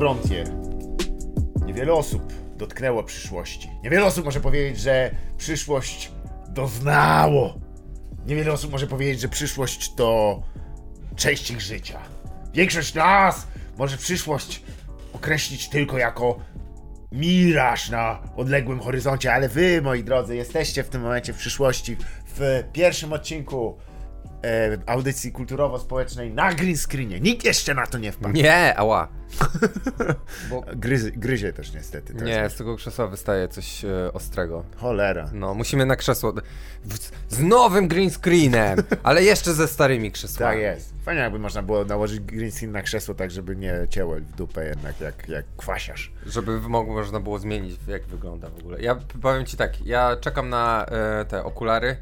Frontier. Niewiele osób dotknęło przyszłości. Niewiele osób może powiedzieć, że przyszłość doznało. Niewiele osób może powiedzieć, że przyszłość to część ich życia. Większość nas może przyszłość określić tylko jako miraż na odległym horyzoncie, ale wy, moi drodzy, jesteście w tym momencie w przyszłości. W pierwszym odcinku e, audycji kulturowo-społecznej na green screenie. Nikt jeszcze na to nie wpadł. Nie, ała. Bo... Gryzie, gryzie też niestety. Nie, jest... z tego krzesła wystaje coś e, ostrego. Cholera. No, musimy na krzesło. W, z nowym green screenem, ale jeszcze ze starymi krzesłami. Tak jest. Fajnie jakby można było nałożyć green screen na krzesło tak, żeby nie cięło w dupę jednak jak, jak kwasiarz. Żeby mogło, można było zmienić, jak wygląda w ogóle. Ja powiem ci tak, ja czekam na e, te okulary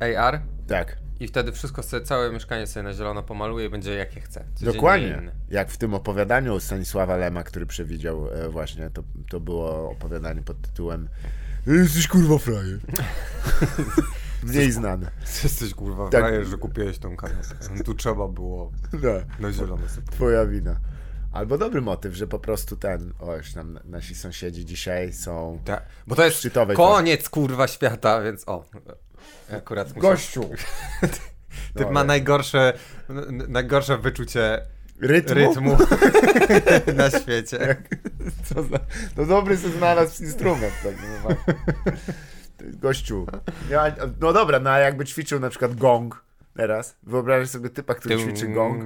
AR Tak. i wtedy wszystko sobie, całe mieszkanie sobie na zielono pomaluję i będzie jakie. Codziennie Dokładnie. Jak w tym opowiadaniu Stanisława Lema, który przewidział e, właśnie, to, to było opowiadanie pod tytułem Jesteś kurwa frajer. Mniej znane. Jesteś kurwa Tak. frajer, że kupiłeś tą kanapę. Tu trzeba było No, na zielono sobie. twoja wina. Albo dobry motyw, że po prostu ten, o, już nam nasi sąsiedzi dzisiaj są... Tak, bo to jest koniec kurwa świata, więc o. Akurat Gościu! Typ No, ma najgorsze, najgorsze wyczucie Rytmu? rytmu na świecie. Co za... To dobry sobie znalazł instrument. Tak, no. Gościu. No dobra, no a jakby ćwiczył na przykład gong teraz. Wyobrażasz sobie typa, który ćwiczy gong.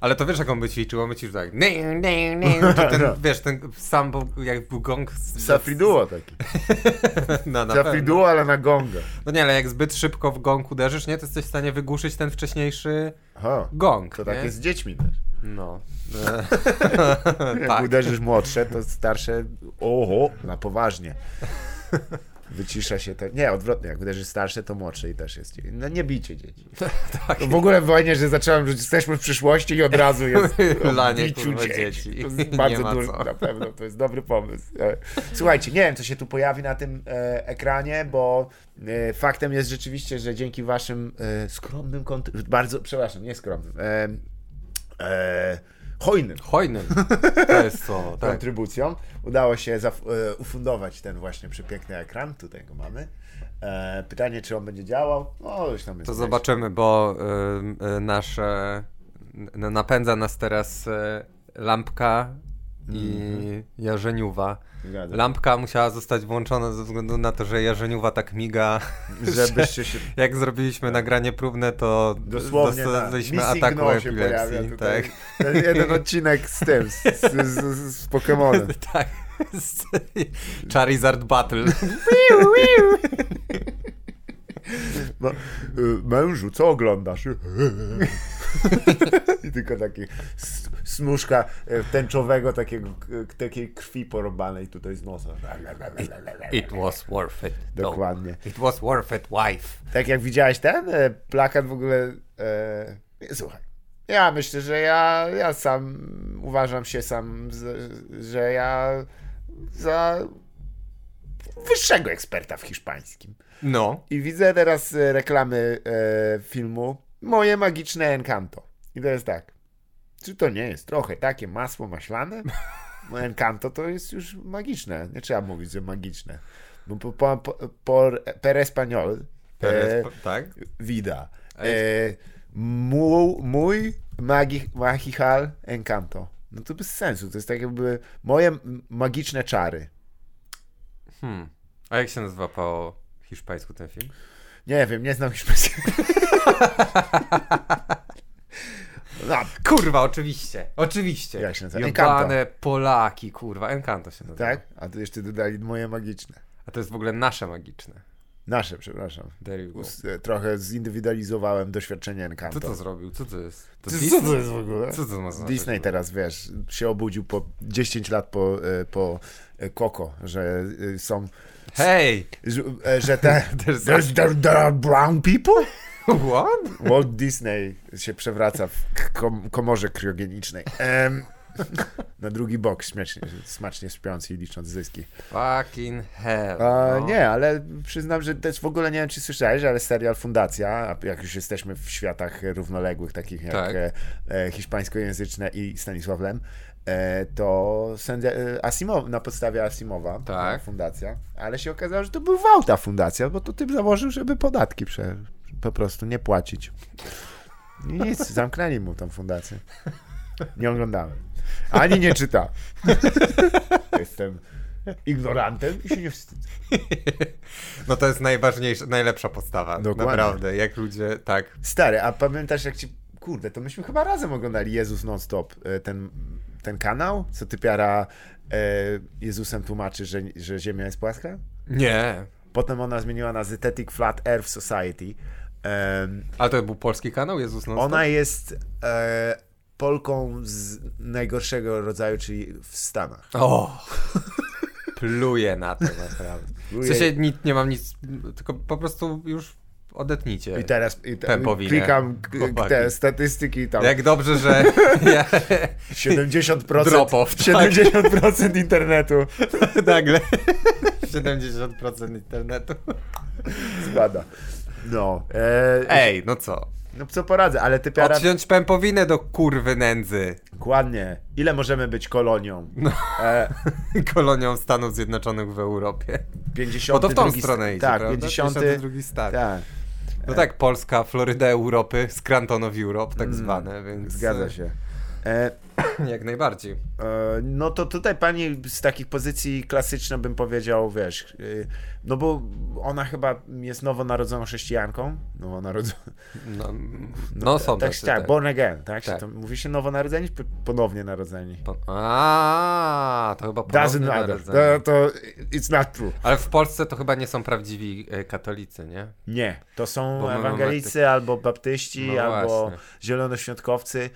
Ale to wiesz, jak on by ćwiczył? On by ćwiczył tak. Nie, nie, nie. To ten, wiesz, ten sam był, jak był gong. z- Safriduo taki. No, na. Safriduo, ale na gonga. No nie, ale jak zbyt szybko w gong uderzysz, nie, to jesteś w stanie wygłuszyć ten wcześniejszy Aha. gong. To tak nie? jest z dziećmi też. No. Jak tak. uderzysz młodsze, to starsze, oho, na poważnie. Wycisza się to. Nie, odwrotnie. Jak uderzysz starsze, to młodsze i też jest. No nie bijcie dzieci. tak. To w ogóle fajnie, że zacząłem, że jesteśmy w przyszłości i od razu jest Lanie, biciu kurwa, dzieci. dzieci. To jest Nie bardzo ma duży, co. na pewno, to jest dobry pomysł. E, Słuchajcie, nie wiem, co się tu pojawi na tym e, ekranie, bo e, faktem jest rzeczywiście, że dzięki waszym e, skromnym kont- bardzo, przepraszam, nie skromnym, e, e, hojnym Hojnym. To jest to, tak. kontrybucją udało się e, ufundować ten właśnie przepiękny ekran. Tutaj go mamy. E, pytanie, czy on będzie działał? No, już tam jest. To zobaczymy, bo y, y, nasze napędza nas teraz y, lampka i jarzeniuwa. Zgadza. Lampka musiała zostać włączona ze względu na to, że jarzeniuwa tak miga. Żebyście się Jak zrobiliśmy nagranie próbne, to Dosłownie tak. dostaliśmy Missing ataku epilepsji. Tak, Ten jeden odcinek z tym, z, z, z, z Pokemonem. tak. Charizard Battle. No, y, mężu, co oglądasz? I tylko taki smuszka e, tęczowego takiego, k- takiej krwi porobanej tutaj z nosa. It was worth it. Dokładnie. It was worth it, wife. Tak jak widziałeś ten e, plakat w ogóle. E, słuchaj. Ja myślę, że ja, ja sam uważam się sam, że ja za wyższego eksperta w hiszpańskim. No. I widzę teraz e, reklamy e, filmu Moje magiczne Encanto. I to jest tak. Czy to nie jest trochę takie masło maślane? No Encanto to jest już magiczne. Nie trzeba mówić, że magiczne. Bo po, po, po, por, per español e, tak? vida. A E, mu, mój magi, magical Encanto. No to bez sensu. To jest tak jakby moje magiczne czary. Hmm. A jak się nazywa po hiszpańsku ten film? Nie wiem, nie znam hiszpańskiego. No, Kurwa, oczywiście. Oczywiście. Jak się nazywa? Jebane Polaki, kurwa. Encanto się nazywa. tak? A tu jeszcze dodali moje magiczne. A to jest w ogóle nasze magiczne. Nasze, przepraszam. Us- e, Trochę zindywidualizowałem doświadczenie Encanto. Kto to zrobił? Co to jest? To Co Disney? to jest w ogóle? Co to ma znaczyć? Disney teraz, wiesz, się obudził po 10 lat po, e, po e, Coco, że są, Hej! że, że te There's there's, there, there are brown people? What? Walt Disney się przewraca w kom komorze kriogenicznej. Em, Na drugi bok śmiesznie, smacznie śpiący i licząc zyski. Fucking hell. No. Nie, ale przyznam, że też w ogóle nie wiem, czy słyszałeś, ale serial Fundacja, jak już jesteśmy w światach równoległych, takich jak Tak. e, e, hiszpańskojęzyczne i Stanisław Lem, e, to sędzia, e, Asimow, na podstawie Asimowa, Tak. ta fundacja, ale się okazało, że to był wał ta fundacja, bo to typ założył, żeby podatki prze, po prostu nie płacić. Nic, zamknęli mu tą fundację. Nie oglądałem. Ani nie czyta. Jestem ignorantem i się nie wstydzę. No to jest najważniejsza, najlepsza postawa. Dokładnie. Naprawdę, jak ludzie, tak. Stary, a pamiętasz jak ci... Kurde, to myśmy chyba razem oglądali Jezus Non-Stop, e, ten, ten kanał, co typiara e, Jezusem tłumaczy, że, że Ziemia jest płaska? Nie. Potem ona zmieniła na Zetetic Flat Earth Society. Em, A to był polski kanał, Jezus non ona jest e, Polką z najgorszego rodzaju, czyli w Stanach. O! Pluję na to naprawdę. W sensie nic, nie mam nic, tylko po prostu już odetnijcie. I teraz i te, klikam Chłopaki. te statystyki tam. Jak dobrze, że ja 70% Drop-off, tak. 70% internetu nagle 70% internetu. spada. No. E, Ej, no co? No co poradzę, ale ty piara... Odciąć pępowinę do kurwy nędzy. Dokładnie. Ile możemy być kolonią? No. E, Kolonią Stanów Zjednoczonych w Europie. 50 Bo to w tą stronę st- idzie, Tak, prawda? 50. 52 stan. Tak, No tak, Polska, Floryda Europy, Scranton of Europe, tak zwane, więc... Mm, zgadza się. E, Jak najbardziej. e, no to tutaj pani z takich pozycji klasycznych bym powiedział, wiesz, y, no bo ona chyba jest nowonarodzoną chrześcijanką. Nowonarodzoną. No, no są tak, tacy, tak, tak. born again, tak? Tak. To mówi się nowonarodzeni, czy ponownie narodzeni? Po- A, to chyba Doesn't ponownie matter. narodzenie. To, to it's not true. Ale w Polsce to chyba nie są prawdziwi e, katolicy, nie? Nie, to są ewangelicy albo baptyści, No albo właśnie. zielonoświątkowcy,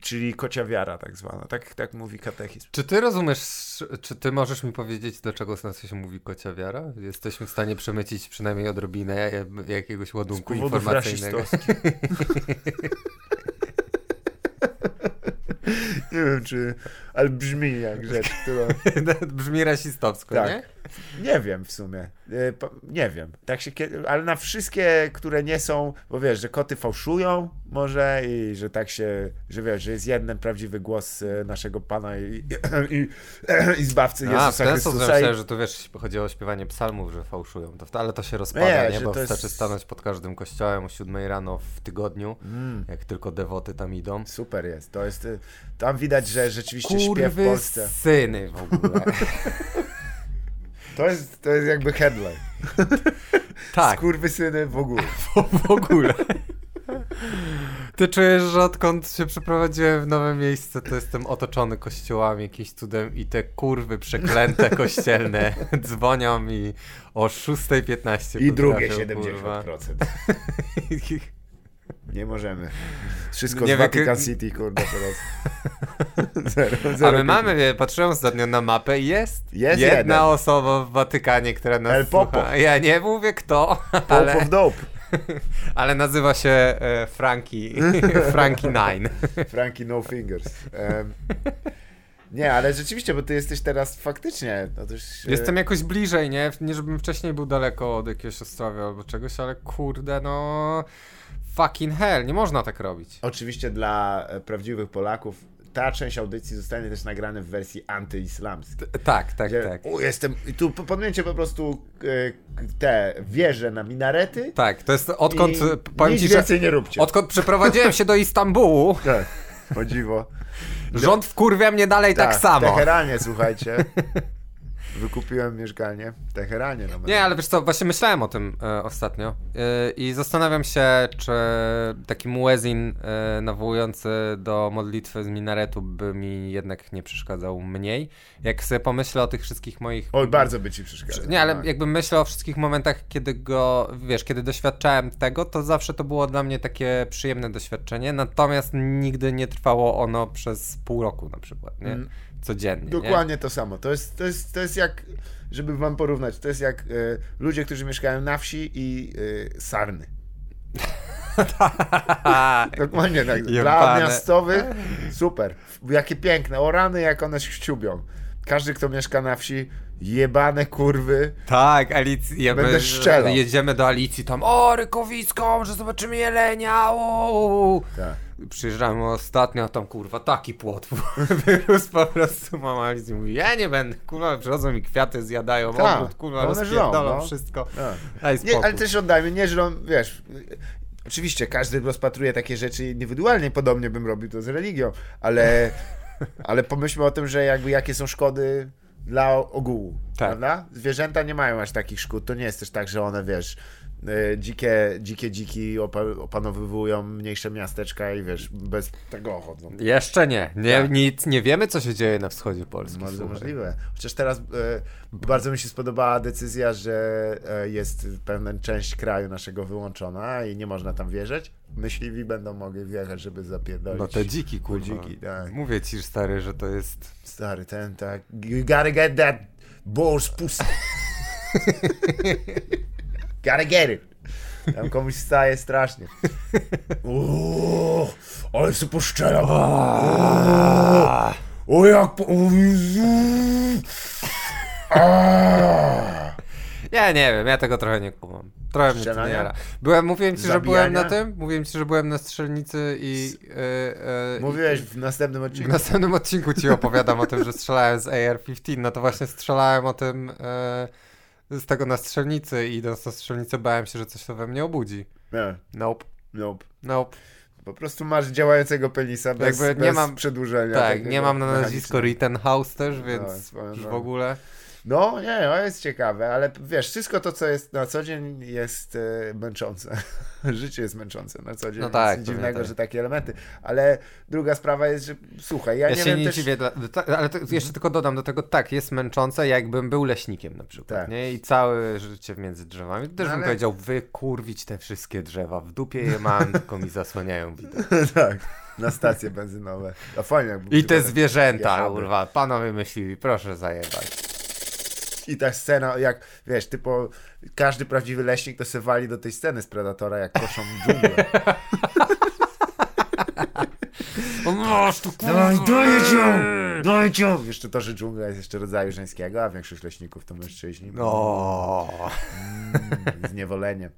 czyli kocia wiara tak zwana. Tak, tak mówi katechizm. Czy ty rozumiesz, czy ty możesz mi powiedzieć, dlaczego z nas się mówi kocia wiara? Jesteśmy w stanie przemycić przynajmniej odrobinę jakiegoś Z ładunku powodów informacyjnego. Nie wiem, czy... Ale brzmi jak rzecz, która... Brzmi rasistowsko, Tak. nie? Nie wiem w sumie. Po- Nie wiem. Tak się. Ale na wszystkie, które nie są... Bo wiesz, że koty fałszują może i że tak się... Że wiesz, że jest jeden prawdziwy głos y, naszego Pana i, i, i Zbawcy A, w Jezusa ten sposób Chrystusa. I... myślałem, że tu wiesz, chodzi o śpiewanie psalmów, że fałszują. To, ale to się rozpada, Nie, nie? Bo to jest- wystarczy stanąć pod każdym kościołem o 7 rano w tygodniu, Mm. jak tylko dewoty tam idą. Super jest. To jest. y, Tam widać, że rzeczywiście śpiew w Kurwy Polsce. syny w ogóle. To jest, to jest jakby headline. tak, Skurwysyny w ogóle. w ogóle. Ty czujesz, że odkąd się przeprowadziłem w nowe miejsce, to jestem otoczony kościołami jakimś cudem i te kurwy przeklęte kościelne dzwonią mi o 6.15. I drugie potrafią, 70%. Nie możemy. Wszystko Nie z Vatican City, kurde, teraz. zero, zero my mamy, wie, patrzyłem ostatnio na mapę i jest, Jest jedna jeden. osoba w Watykanie, która nas El Popo. słucha. Ja nie mówię kto, Pope ale, of Dope. ale nazywa się e, Frankie, Frankie Nine. Frankie No Fingers. Em, nie, ale rzeczywiście, bo ty jesteś teraz faktycznie. No e, Jestem jakoś bliżej, nie? Nie żebym wcześniej był daleko od jakiegoś Ostrowia albo czegoś, ale kurde, no... Fucking hell, nie można tak robić. Oczywiście dla e, prawdziwych Polaków ta część audycji zostanie też nagrana w wersji antyislamskiej. Tak, tak, Gdzie, tak. U, jestem. I tu podmięcie po prostu e, te wieże na minarety. Tak, to jest odkąd, powiem nic ci, że więcej nie róbcie. odkąd przeprowadziłem się do Istambułu, Tak, o dziwo. rząd wkurwia mnie dalej tak, w samo. Teheranie, słuchajcie. Wykupiłem mieszkanie w Teheranie. No Nie, ale wiesz co, właśnie myślałem o tym e, ostatnio e, i zastanawiam się, czy taki muezin e, nawołujący do modlitwy z minaretu by mi jednak nie przeszkadzał mniej. Jak sobie pomyślę o tych wszystkich moich... Oj, bardzo by ci przeszkadzał. Nie, ale tak. jakby myślę o wszystkich momentach, kiedy go, wiesz, kiedy doświadczałem tego, to zawsze to było dla mnie takie przyjemne doświadczenie, natomiast nigdy nie trwało ono przez pół roku na przykład, nie? Mm. Codziennie, nie? Dokładnie to samo. To jest, to, jest, to jest jak, żeby wam porównać, to jest jak e, ludzie, którzy mieszkają na wsi i e, sarny. Dokładnie tak. Dla miastowych super. Jakie piękne. O rany, jak one się ściubią. Każdy, kto mieszka na wsi, jebane kurwy. Tak, Alicja. Będę my- strzelał. Jedziemy do Alicji tam, o, rykowisko, że zobaczymy jelenia, o. Tak. Przyjeżdżamy ostatnio, a tam kurwa taki płot wyrósł po prostu. Mama Alicji mówi, ja nie będę, kurwa, przychodzą mi kwiaty, zjadają, Tak, ogród, kurwa, rozpierdolą no. wszystko. Tak. Nie, ale też oddajmy, nie żrą, wiesz... Oczywiście każdy rozpatruje takie rzeczy indywidualnie, podobnie bym robił to z religią, ale, ale pomyślmy o tym, że jakby jakie są szkody dla ogółu, Tak. prawda? Zwierzęta nie mają aż takich szkód, to nie jest też tak, że one, wiesz, dzikie, dzikie dziki opa- opanowywują mniejsze miasteczka i wiesz, bez tego chodzą. Jeszcze nie. nie Tak. Nic nie wiemy, co się dzieje na wschodzie Polski. Bardzo słuchaj. możliwe. Chociaż teraz e, bardzo mi się spodobała decyzja, że e, jest pewna część kraju naszego wyłączona i nie można tam wjeżdżać. Myśliwi będą mogli wjechać, żeby zapierdolić. No te dziki, kurwa. dziki, tak. Mówię ci, stary, że to jest... Stary, ten tak. You gotta get that boar's pussy. gotta get it. Tam komuś staje strasznie. Uuu, ale się poszczelam. O, jak po... Ja nie wiem, ja tego trochę nie kumam. Trochę mnie to nie jara. Byłem, mówiłem ci, że byłem na tym, mówiłem ci, że byłem na strzelnicy i... e, e, Mówiłeś w następnym W odcinku. następnym odcinku ci opowiadam o tym, że strzelałem z AR-15, no to właśnie strzelałem o tym e, z tego na strzelnicy i idąc na strzelnicę bałem się, że coś to we mnie obudzi. Nie, Nope, nope. nope. Po prostu masz działającego penisa bez, Jakby nie bez mam- przedłużenia. Tak, nie mam na nazwisko. Rittenhouse też, No, więc swoją w drogą. ogóle... No, nie, to jest ciekawe, ale wiesz, wszystko to, co jest na co dzień jest e, męczące. Życie jest męczące na co dzień. No nic tak, pewnie dziwnego, tak. że takie elementy. Ale druga sprawa jest, że słuchaj, ja, Ja, nie się wiem nie też... dziwię, dla, ale to jeszcze tylko dodam do tego, tak, jest męczące, jakbym był leśnikiem na przykład, Tak. nie? I całe życie między drzewami. Też No bym ale- powiedział, wykurwić te wszystkie drzewa, w dupie je mam, tylko mi zasłaniają widok. tak, na stacje benzynowe. A fajnie jakby I te zwierzęta, kurwa, panowie myśliwi, proszę zajebać. I ta scena, jak wiesz, typo, każdy prawdziwy leśnik to se wali do tej sceny z Predatora, jak koszą dżunglę. Masz tu Daj, dajcie ją! Dajcie ją! Jeszcze to, że dżungla jest jeszcze rodzaju żeńskiego, a większość leśników to mężczyźni. No. Mm, zniewolenie.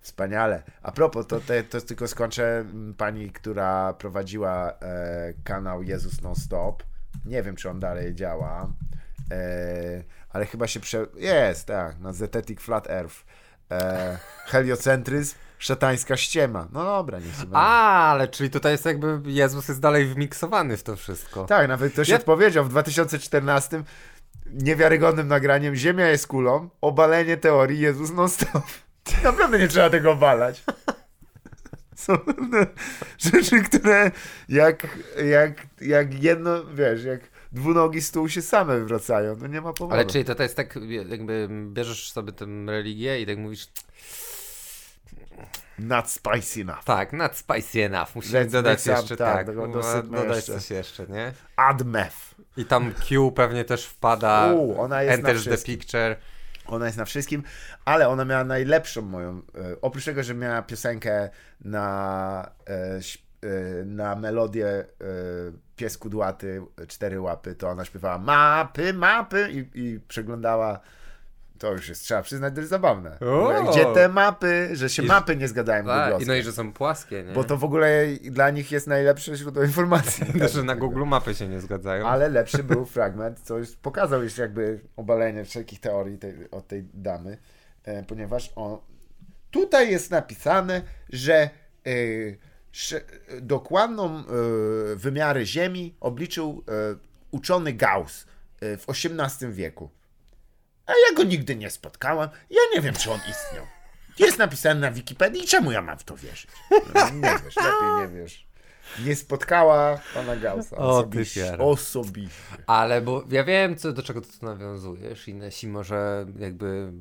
Wspaniale. A propos, to, te, to tylko skończę. mm, Pani, która prowadziła e, kanał Jezus Non Stop. Nie wiem, czy on dalej działa, e, ale chyba się prze... Jest, tak, na Zetetic Flat Earth. E, heliocentryzm, szatańska ściema. No dobra, niech się będzie. A, ale czyli tutaj jest jakby Jezus jest dalej wmiksowany w to wszystko. Tak, nawet ktoś Ja- odpowiedział w 2014 niewiarygodnym nagraniem Ziemia jest kulą, obalenie teorii Jezus non stop. Naprawdę nie trzeba tego obalać. Są rzeczy, które jak, jak, jak jedno, wiesz, jak dwunogi stół się same wywracają, to nie ma powodu. Ale czyli to, to jest tak, jakby bierzesz sobie tę religię i tak mówisz, Not spicy enough. tak, not spicy enough, musimy Let's dodać jeszcze, tak, tak, do- kurwa, dosypmy dodać jeszcze. coś jeszcze, nie? Add meth. I tam Q pewnie też wpada, U, ona jest na enters the wszystkim. picture. Ona jest na wszystkim, ale ona miała najlepszą moją. E, oprócz tego, że miała piosenkę na, e, na melodię e, Pies Kudłaty, Cztery Łapy, to ona śpiewała mapy, mapy i, i przeglądała. To już jest, trzeba przyznać, dość zabawne. O! Gdzie te mapy, że się I- mapy nie zgadają Tak, i no i że są płaskie, nie? Bo to w ogóle dla nich jest najlepsze źródło informacji. że na Google mapy się nie zgadzają. Ale lepszy był fragment, co już pokazał już jakby obalenie wszelkich teorii tej, od tej damy, e, ponieważ on, tutaj jest napisane, że sze- dokładną e, wymiary Ziemi obliczył e, uczony Gauss e, w XVIII wieku. A ja go nigdy nie spotkałem. Ja nie wiem, czy on istniał. Jest napisane na Wikipedii. Czemu ja mam w to wierzyć? No, Nie wiesz, lepiej nie wiesz. Nie spotkała pana Gaussa. Osobiście. Osobiście. Ale bo ja wiem, co, do czego ty tu nawiązujesz i nasi może jakby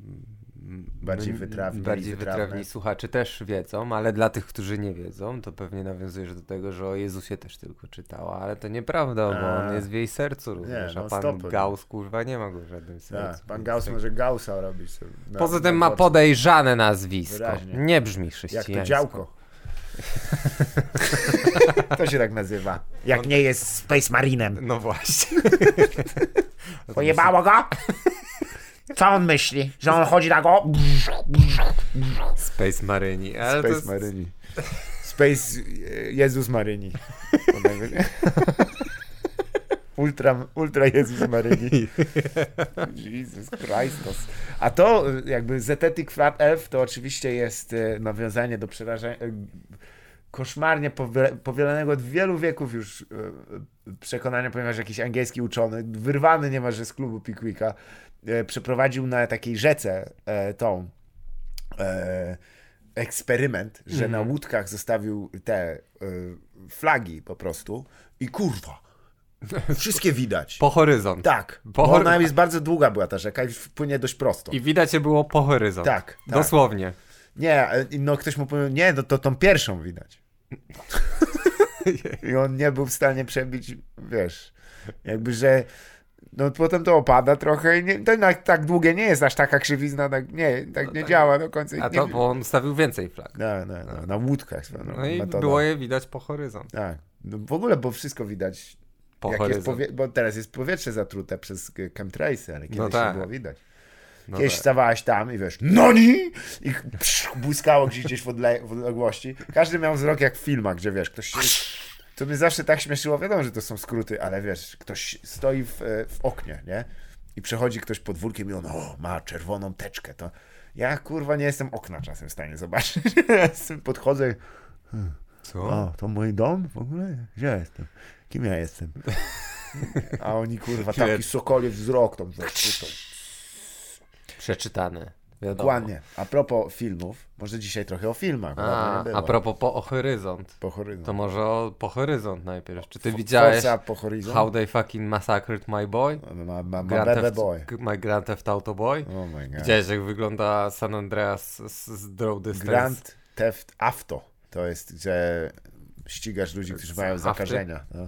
Bardziej mm, wytrawni, bardziej wytrawne. wytrawni słuchacze też wiedzą, ale dla tych, którzy nie wiedzą, to pewnie nawiązujesz do tego, że o Jezusie też tylko czytała, ale to nieprawda, bo A. on jest w jej sercu również, no a pan stopy. Gauss kurwa nie ma go w żadnym sercu. Tak, pan Gauss tak- może Gaussa robić. sobie na- Poza tym ma podejrzane nazwisko. Wyraźnie. Nie brzmi Jak chrześcijańsko. to działko. To się tak nazywa. Jak nie jest Space Marinem. No właśnie. Pojebało go? Co on myśli? Że on chodzi na go? Space Maryni. Ale Space jest... Maryni. Space e, Jezus Maryni. Ultra, ultra Jezus Maryni. Jesus Christus. A to e, jakby Zetetic Flat Elf to oczywiście jest e, nawiązanie do przerażenia koszmarnie powie- powielanego od wielu wieków już przekonania, ponieważ jakiś angielski uczony, wyrwany niemalże z klubu Pickwicka, przeprowadził na takiej rzece e, tą e, eksperyment, że na łódkach zostawił te e, flagi po prostu i kurwa, wszystkie widać. Po horyzont. tak, po bo ona jest bardzo długa była ta rzeka i płynie dość prosto. I widać je było po horyzont. Tak, tak. Dosłownie. Nie, e, no ktoś mu powiedział, nie, no to tą pierwszą widać. I on nie był w stanie przebić, wiesz, jakby, że no potem to opada trochę i nie, to tak, tak długie nie jest aż taka krzywizna, tak nie, tak nie działa do końca. A nie, to, bo on stawił więcej flag. No, no, no, na łódkach. swoją No i metodą. było je widać po horyzont. Tak. No w ogóle, bo wszystko widać. Po jak jest horyzont. powie- bo teraz jest powietrze zatrute przez chemtrailsy, ale kiedyś tak. nie było widać. No Kiedyś tak. stawałeś tam i wiesz, NONI! I psz, błyskało gdzieś, gdzieś w odległości. Każdy miał wzrok jak w filmach, gdzie wiesz, ktoś się... To mnie zawsze tak śmieszyło, wiadomo, że to są skróty, ale wiesz, ktoś stoi w, e, w oknie, nie? I przechodzi ktoś podwórkiem i on, o, ma czerwoną teczkę, to ja, kurwa, nie jestem okna czasem w stanie zobaczyć. Podchodzę, Co? o, to mój dom w ogóle? Gdzie ja jestem? Kim ja jestem? A oni, kurwa, taki Lecz. sokoliw wzrok, tam, wiesz, to, Przeczytane. Wiadomo. Dokładnie. A propos filmów, może dzisiaj trochę o filmach. A, a propos po horyzont. Po horyzont. To może o, po horyzont najpierw. Czy ty widziałeś Forza po horyzont? How They Fucking Massacred My Boy? Ma Grand boy. My Grand Theft Auto Boy? Oh my god. Widziałeś jak wygląda San Andreas z, z Draw Distance? Grand Theft Auto. To jest, że ścigasz ludzi, którzy Z mają afty? zakażenia. No.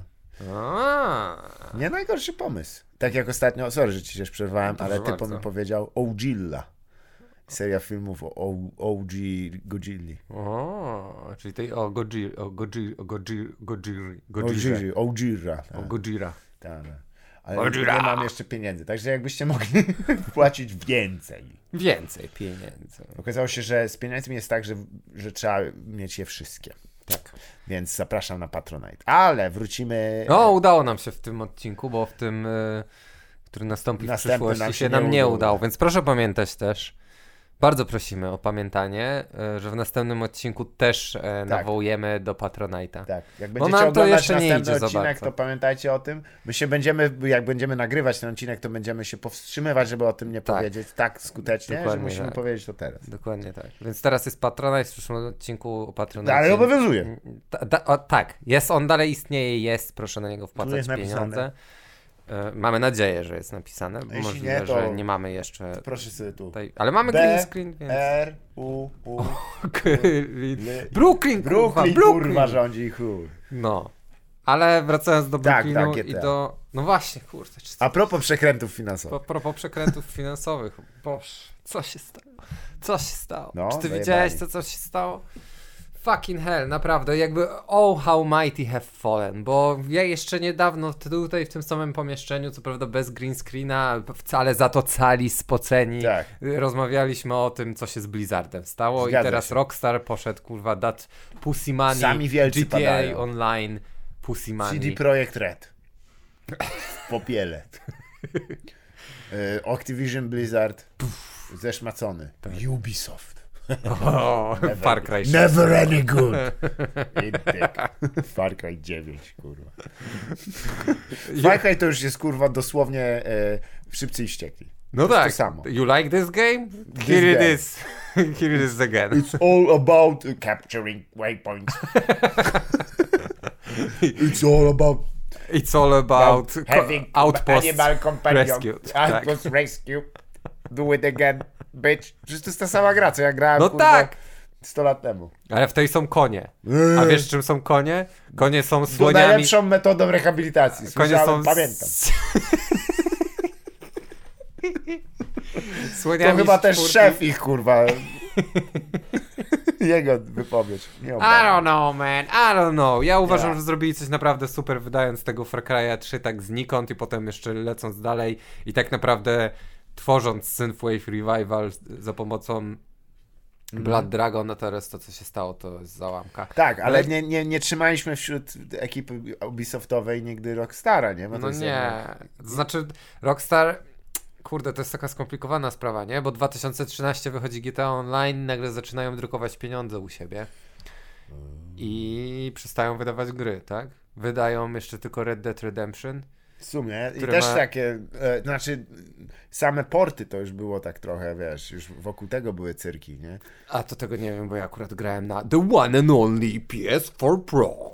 Nie najgorszy pomysł. Tak jak ostatnio, sorry, że ci się przerwałem, Proszę ale bardzo. mi powiedział Ogilla. Seria filmów o o- OG Godzilli. o, czyli tej o Gojiri, o Gojiri, o Gojirze. Ogiri, Ogira. O tak, Gojira. tak. Ale Gojira. nie mam jeszcze pieniędzy, także jakbyście mogli płacić więcej. Więcej pieniędzy. Okazało się, że z pieniędzmi jest tak, że, że trzeba mieć je wszystkie. Tak. Więc zapraszam na Patronite. Ale wrócimy. O, udało nam się w tym odcinku, bo w tym, y, który nastąpi w Następny przyszłości nam się, się nam nie udało. udał, więc proszę pamiętać też, bardzo prosimy o pamiętanie, y, że w następnym odcinku też e, nawołujemy do Patronite'a. Tak, jak Bo będziecie nam to jeszcze nie następny idzie za odcinek, to pamiętajcie o tym. My się będziemy, jak będziemy nagrywać ten odcinek, to będziemy się powstrzymywać, żeby o tym nie Tak. powiedzieć tak skutecznie, że Dokładnie musimy tak. powiedzieć to teraz. Dokładnie tak. Więc teraz jest Patronite, w przyszłym odcinku o Patronite. Ale obowiązuje. Ta, ta, o, tak, jest, on dalej istnieje, jest, proszę na niego wpłacać jest napisane. E, mamy nadzieję, że jest napisane, bo Jeśli możliwe, nie, to- że nie mamy jeszcze Proszę sobie tu. tutaj, ale mamy B, green screen, więc... R, U, U. Brooklyn, kurwa, Brooklyn, kurwa, rządzi chuj. No. Ale wracając do Tak, Brooklynu tak, i do... No właśnie, kurde, czy A propos przekrętów finansowych. propos przekrętów finansowych, boż, co się stało? Co się stało? No, Czy ty widziałeś, co, co się stało? Fucking hell, naprawdę, jakby oh how mighty have fallen, bo ja jeszcze niedawno tutaj w tym samym pomieszczeniu, co prawda bez green screena, wcale za to cali spoceni, Tak. rozmawialiśmy o tym, co się z Blizzardem stało Zgadza i teraz się. Rockstar poszedł, kurwa, dać Pussy Money, Sami wielcy GTA padają. Online, Pussy Money. CD Projekt Red. W popiele. E, Activision Blizzard. Zeszmacony. Ubisoft. O, Far Cry 6. Never any good. Indyk. Far Cry 9, kurwa. Far Cry to już jest kurwa dosłownie e, szybcy i wściekli. No To tak. to samo. You like this game? Here it game. is. Here it is again. It's all about capturing waypoints. It's all about It's all about having outpost animal companion. rescued. Tak. Outpost rescue. Do it again, bitch. Przecież to jest ta sama gra, co ja grałem No kurwa, tak. 100 lat temu. Ale w tej są konie. A wiesz czym są konie? Konie są To słoniami. najlepszą metodą rehabilitacji. Konie Słyszałem, są pamiętam. słoniami To chyba też czwórki. szef ich, kurwa. Jego wypowiedź. Nie I obrażam. don't know, man, I don't know. Ja uważam, Ja. że zrobili coś naprawdę super, wydając tego Far Cry'a 3 tak znikąd i potem jeszcze lecąc dalej i tak naprawdę tworząc Synthwave Revival za pomocą Mhm. Blood Dragon, a teraz to, co się stało, to jest załamka. Tak, ale nie, nie, nie trzymaliśmy wśród ekipy Ubisoftowej nigdy Rockstara, nie? Bo to No nie. To znaczy, Rockstar. Kurde, to jest taka skomplikowana sprawa, nie? Bo 2013 wychodzi GTA Online, nagle zaczynają drukować pieniądze u siebie i przestają wydawać gry, tak? Wydają jeszcze tylko Red Dead Redemption. W sumie. I też ma- takie, e, znaczy same porty to już było tak trochę, wiesz, już wokół tego były cyrki, nie? A to tego nie wiem, bo ja akurat grałem na The One and Only PS4 Pro.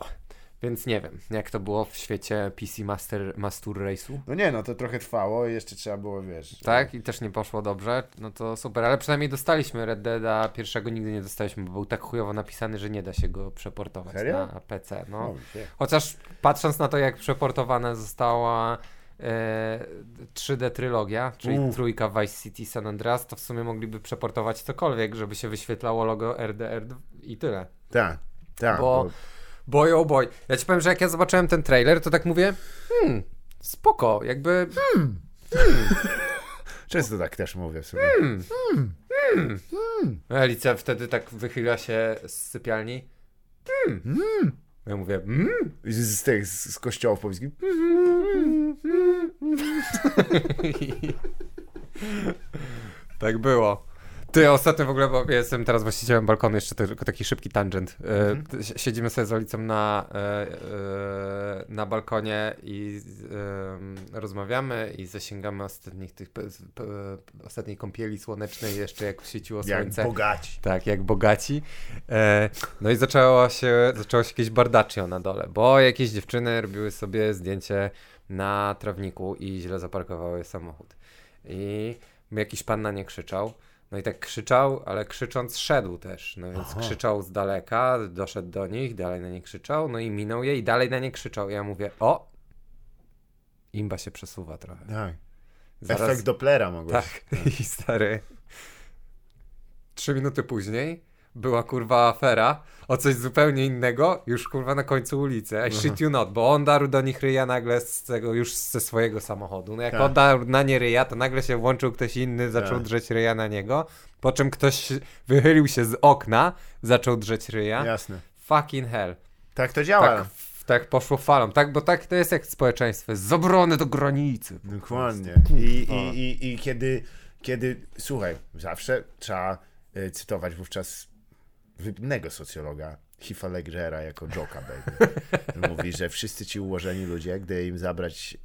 Więc nie wiem, jak to było w świecie PC Master, Master Race'u. No nie, no to trochę trwało i jeszcze trzeba było, wiesz... Tak, i też nie poszło dobrze, no to super, ale przynajmniej dostaliśmy Red Deada pierwszego, nigdy nie dostaliśmy, bo był tak chujowo napisany, że nie da się go przeportować Serio? na PC, no. No. Chociaż patrząc na to, jak przeportowana została e, 3D trylogia, czyli trójka Vice City San Andreas, to w sumie mogliby przeportować cokolwiek, żeby się wyświetlało logo RDR i tyle. Tak, tak. Bo- Bo... Boy oh boy. Ja ci powiem, że jak ja zobaczyłem ten trailer, to tak mówię, hmm, spoko, jakby Często tak też mówię w sumie. Alicja wtedy tak wychyla się z sypialni. Hmm. Ja mówię, mm. Z, z tych, z, z kościołów pobliskich. tak było. Ty, ostatnio w ogóle, bo jestem teraz właścicielem balkonu, jeszcze tylko taki szybki tangent. E, si- Siedzimy sobie z Alicą na, e, e, na balkonie i rozmawiamy i zasięgamy ostatnich tych, ostatniej kąpieli słonecznej jeszcze jak świeciło Jak słońce. bogaci. Tak, jak bogaci. No i zaczęło się, zaczęło się jakieś bardaccio na dole, bo jakieś dziewczyny robiły sobie zdjęcie na trawniku i źle zaparkowały samochód. I jakiś pan na nie krzyczał. No i tak krzyczał, ale krzycząc szedł też. No więc Aha. krzyczał z daleka, doszedł do nich, dalej na nie krzyczał, no i minął je i dalej na nie krzyczał. Ja mówię, o! Imba się przesuwa trochę. Tak. Zaraz- Efekt Dopplera mogłeś. tak, i stary. Trzy minuty później była kurwa afera o coś zupełnie innego, już kurwa na końcu ulicy. I shit you not, bo on darł do nich ryja nagle z tego, już ze swojego samochodu. No jak Tak. on darł na nie ryja, to nagle się włączył ktoś inny, zaczął Tak. drzeć ryja na niego, po czym ktoś wychylił się z okna, zaczął drzeć ryja. Jasne. Fucking hell. Tak to działa. Tak, tak poszło falą, tak, bo tak to jest jak społeczeństwo, z obrony do granicy. Dokładnie. I, i, i, I kiedy, kiedy, słuchaj, zawsze trzeba y, cytować wówczas wybitnego socjologa, Hifa Leggera jako Joka baby. Mówi, że wszyscy ci ułożeni ludzie, gdy im zabrać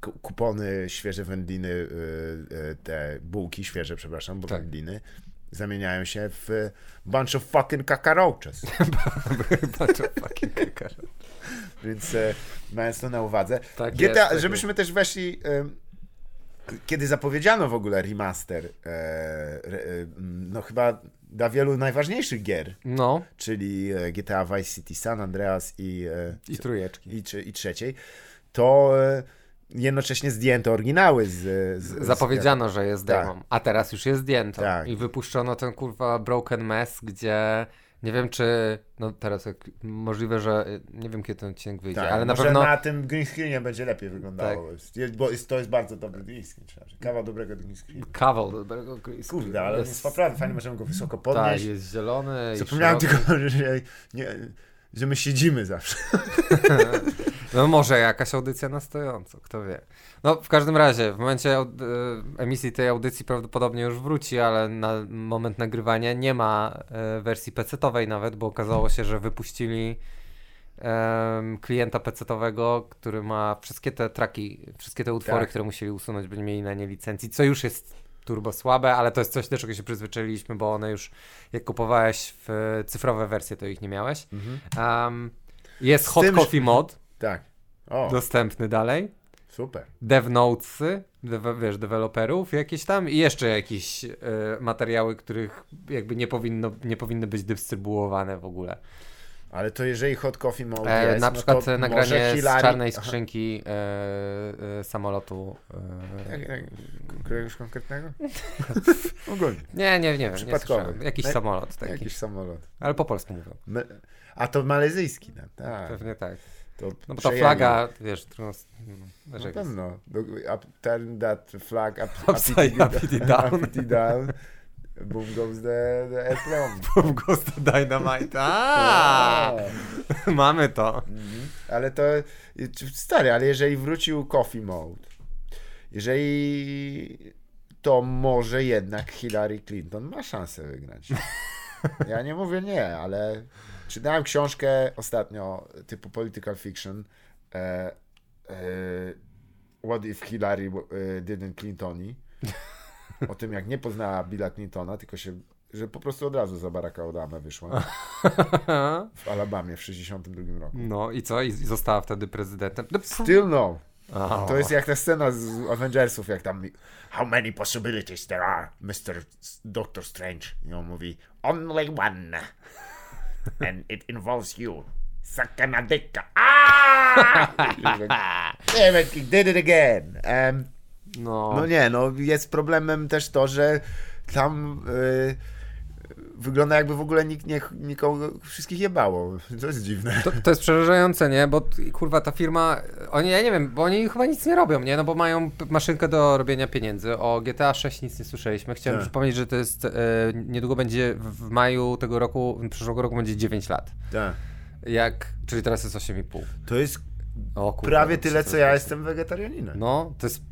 ku- kupony, świeże wędliny, y, y, te bułki świeże, przepraszam, bo Tak. wędliny, zamieniają się w bunch of fucking cockroaches. Bunch of fucking kakar. Więc e, mając to na uwadze. Tak GTA, jest, tak żebyśmy też weszli. em, kiedy zapowiedziano w ogóle remaster, e, e, no chyba dla wielu najważniejszych gier, No, czyli e, GTA Vice City, San Andreas i, e, i trójeczki. i, i trzeciej, to e, jednocześnie zdjęto oryginały z. z z- Zapowiedziano, że jest Tak. demą, a teraz już jest zdjęto. Tak. I wypuszczono ten kurwa Broken Mess, gdzie nie wiem czy, no teraz jak, możliwe, że nie wiem kiedy ten odcinek wyjdzie, Tak, ale na pewno Tak. na tym green screenie będzie lepiej wyglądało. Jest, bo jest, to jest bardzo dobry green screen. Kawał dobrego green screenu. kawał dobrego green screenu. Kurde, ale on jest naprawdę fajny, możemy go wysoko Tak, podnieść. jest zielony Zapomniałem tylko, że, nie, że my siedzimy zawsze. No może jakaś audycja na stojąco, kto wie. No w każdym razie, w momencie aud- e, emisji tej audycji prawdopodobnie już wróci, ale na moment nagrywania nie ma e, wersji PC-towej nawet, bo okazało się, że wypuścili klienta PC-towego, który ma wszystkie te traki, wszystkie te utwory, Tak. które musieli usunąć, byli mieli na nie licencji, co już jest turbo słabe, ale to jest coś, do czego się przyzwyczailiśmy, bo one już, jak kupowałeś w cyfrowe wersje, to ich nie miałeś. Um, jest Z Hot tym, Coffee Mod, Tak. O, dostępny dalej. super. DevNotesy, dewe, wiesz, deweloperów jakieś tam i jeszcze jakieś e, materiały, których jakby nie powinno, nie powinny być dystrybuowane w ogóle. Ale to jeżeli hot coffee mode E, jest, na no przykład to nagranie może z Hillary... czarnej skrzynki e, e, samolotu. E, Kogoś konkretnego? Ogólnie. nie, nie, nie wiem. Nie Przypadkowy. słyszałem. Jakiś samolot taki. Jakiś samolot. Ale po polsku mówią. A to malezyjski, no, tak. Pewnie tak. To No bo ta flaga, wiesz. No, wiesz, Na jest. pewno. Up, turn that flag up, Upside down. Boom goes the, the airplane. W Ghost Dynamite. A, Mamy to. Mhm. Ale to, stary, ale jeżeli wrócił Coffee Mode, jeżeli to może jednak Hillary Clinton ma szansę wygrać. Ja nie mówię nie, ale czytałem książkę ostatnio typu political fiction e, e, What if Hillary e, didn't Clintoni o tym jak nie poznała Billa Clintona, tylko się że po prostu od razu za Baracka Obama wyszła w Alabamie w 62 roku. No i co? I została wtedy prezydentem. No, Still no. O. To jest jak ta scena z Avengersów, jak tam How many possibilities there are, Mr. Doctor Strange. I on mówi Only one. And it involves you. Sucking a dick. Ah! Damn it, he did it again. Um, No, no nie, no jest problemem też to, że tam y, wygląda jakby w ogóle nikt nie, nikogo, wszystkich jebało. To jest dziwne. To, to jest przerażające, nie? Bo kurwa ta firma, oni, ja nie wiem, bo oni chyba nic nie robią, nie? No bo mają maszynkę do robienia pieniędzy. O GTA 6 nic nie słyszeliśmy. Chciałem Tak. przypomnieć, że to jest, e, niedługo będzie, w maju tego roku, przyszłego roku będzie 9 lat. Tak. Jak, czyli teraz jest 8,5. To jest O kurwa. prawie to tyle, co ja jestem wegetarianinem. No, to jest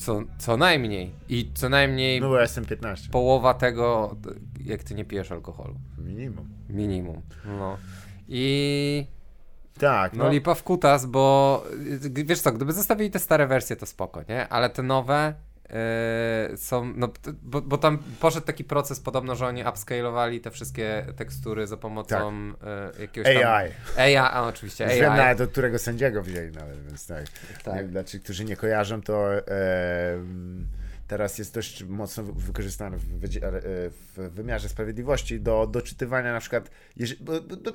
co, co najmniej. I co najmniej No bo ja jestem 15. połowa tego, jak ty nie pijesz alkoholu. Minimum. Minimum. No. I Tak, No, no. lipa w kutas, bo wiesz co, gdyby zostawili te stare wersje, to spoko, nie? Ale te nowe yy, są, no, bo, bo tam poszedł taki proces podobno, że oni upscalowali te wszystkie tekstury za pomocą y, jakiegoś tam... AI. AI, a oczywiście AI. wiem nawet, od którego sędziego wzięli nawet, więc tak. Tak. Dla tych, którzy nie kojarzą, to teraz jest dość mocno wy- wykorzystane w, wydzie- e, w wymiarze sprawiedliwości do doczytywania na przykład, jeżeli, bo to,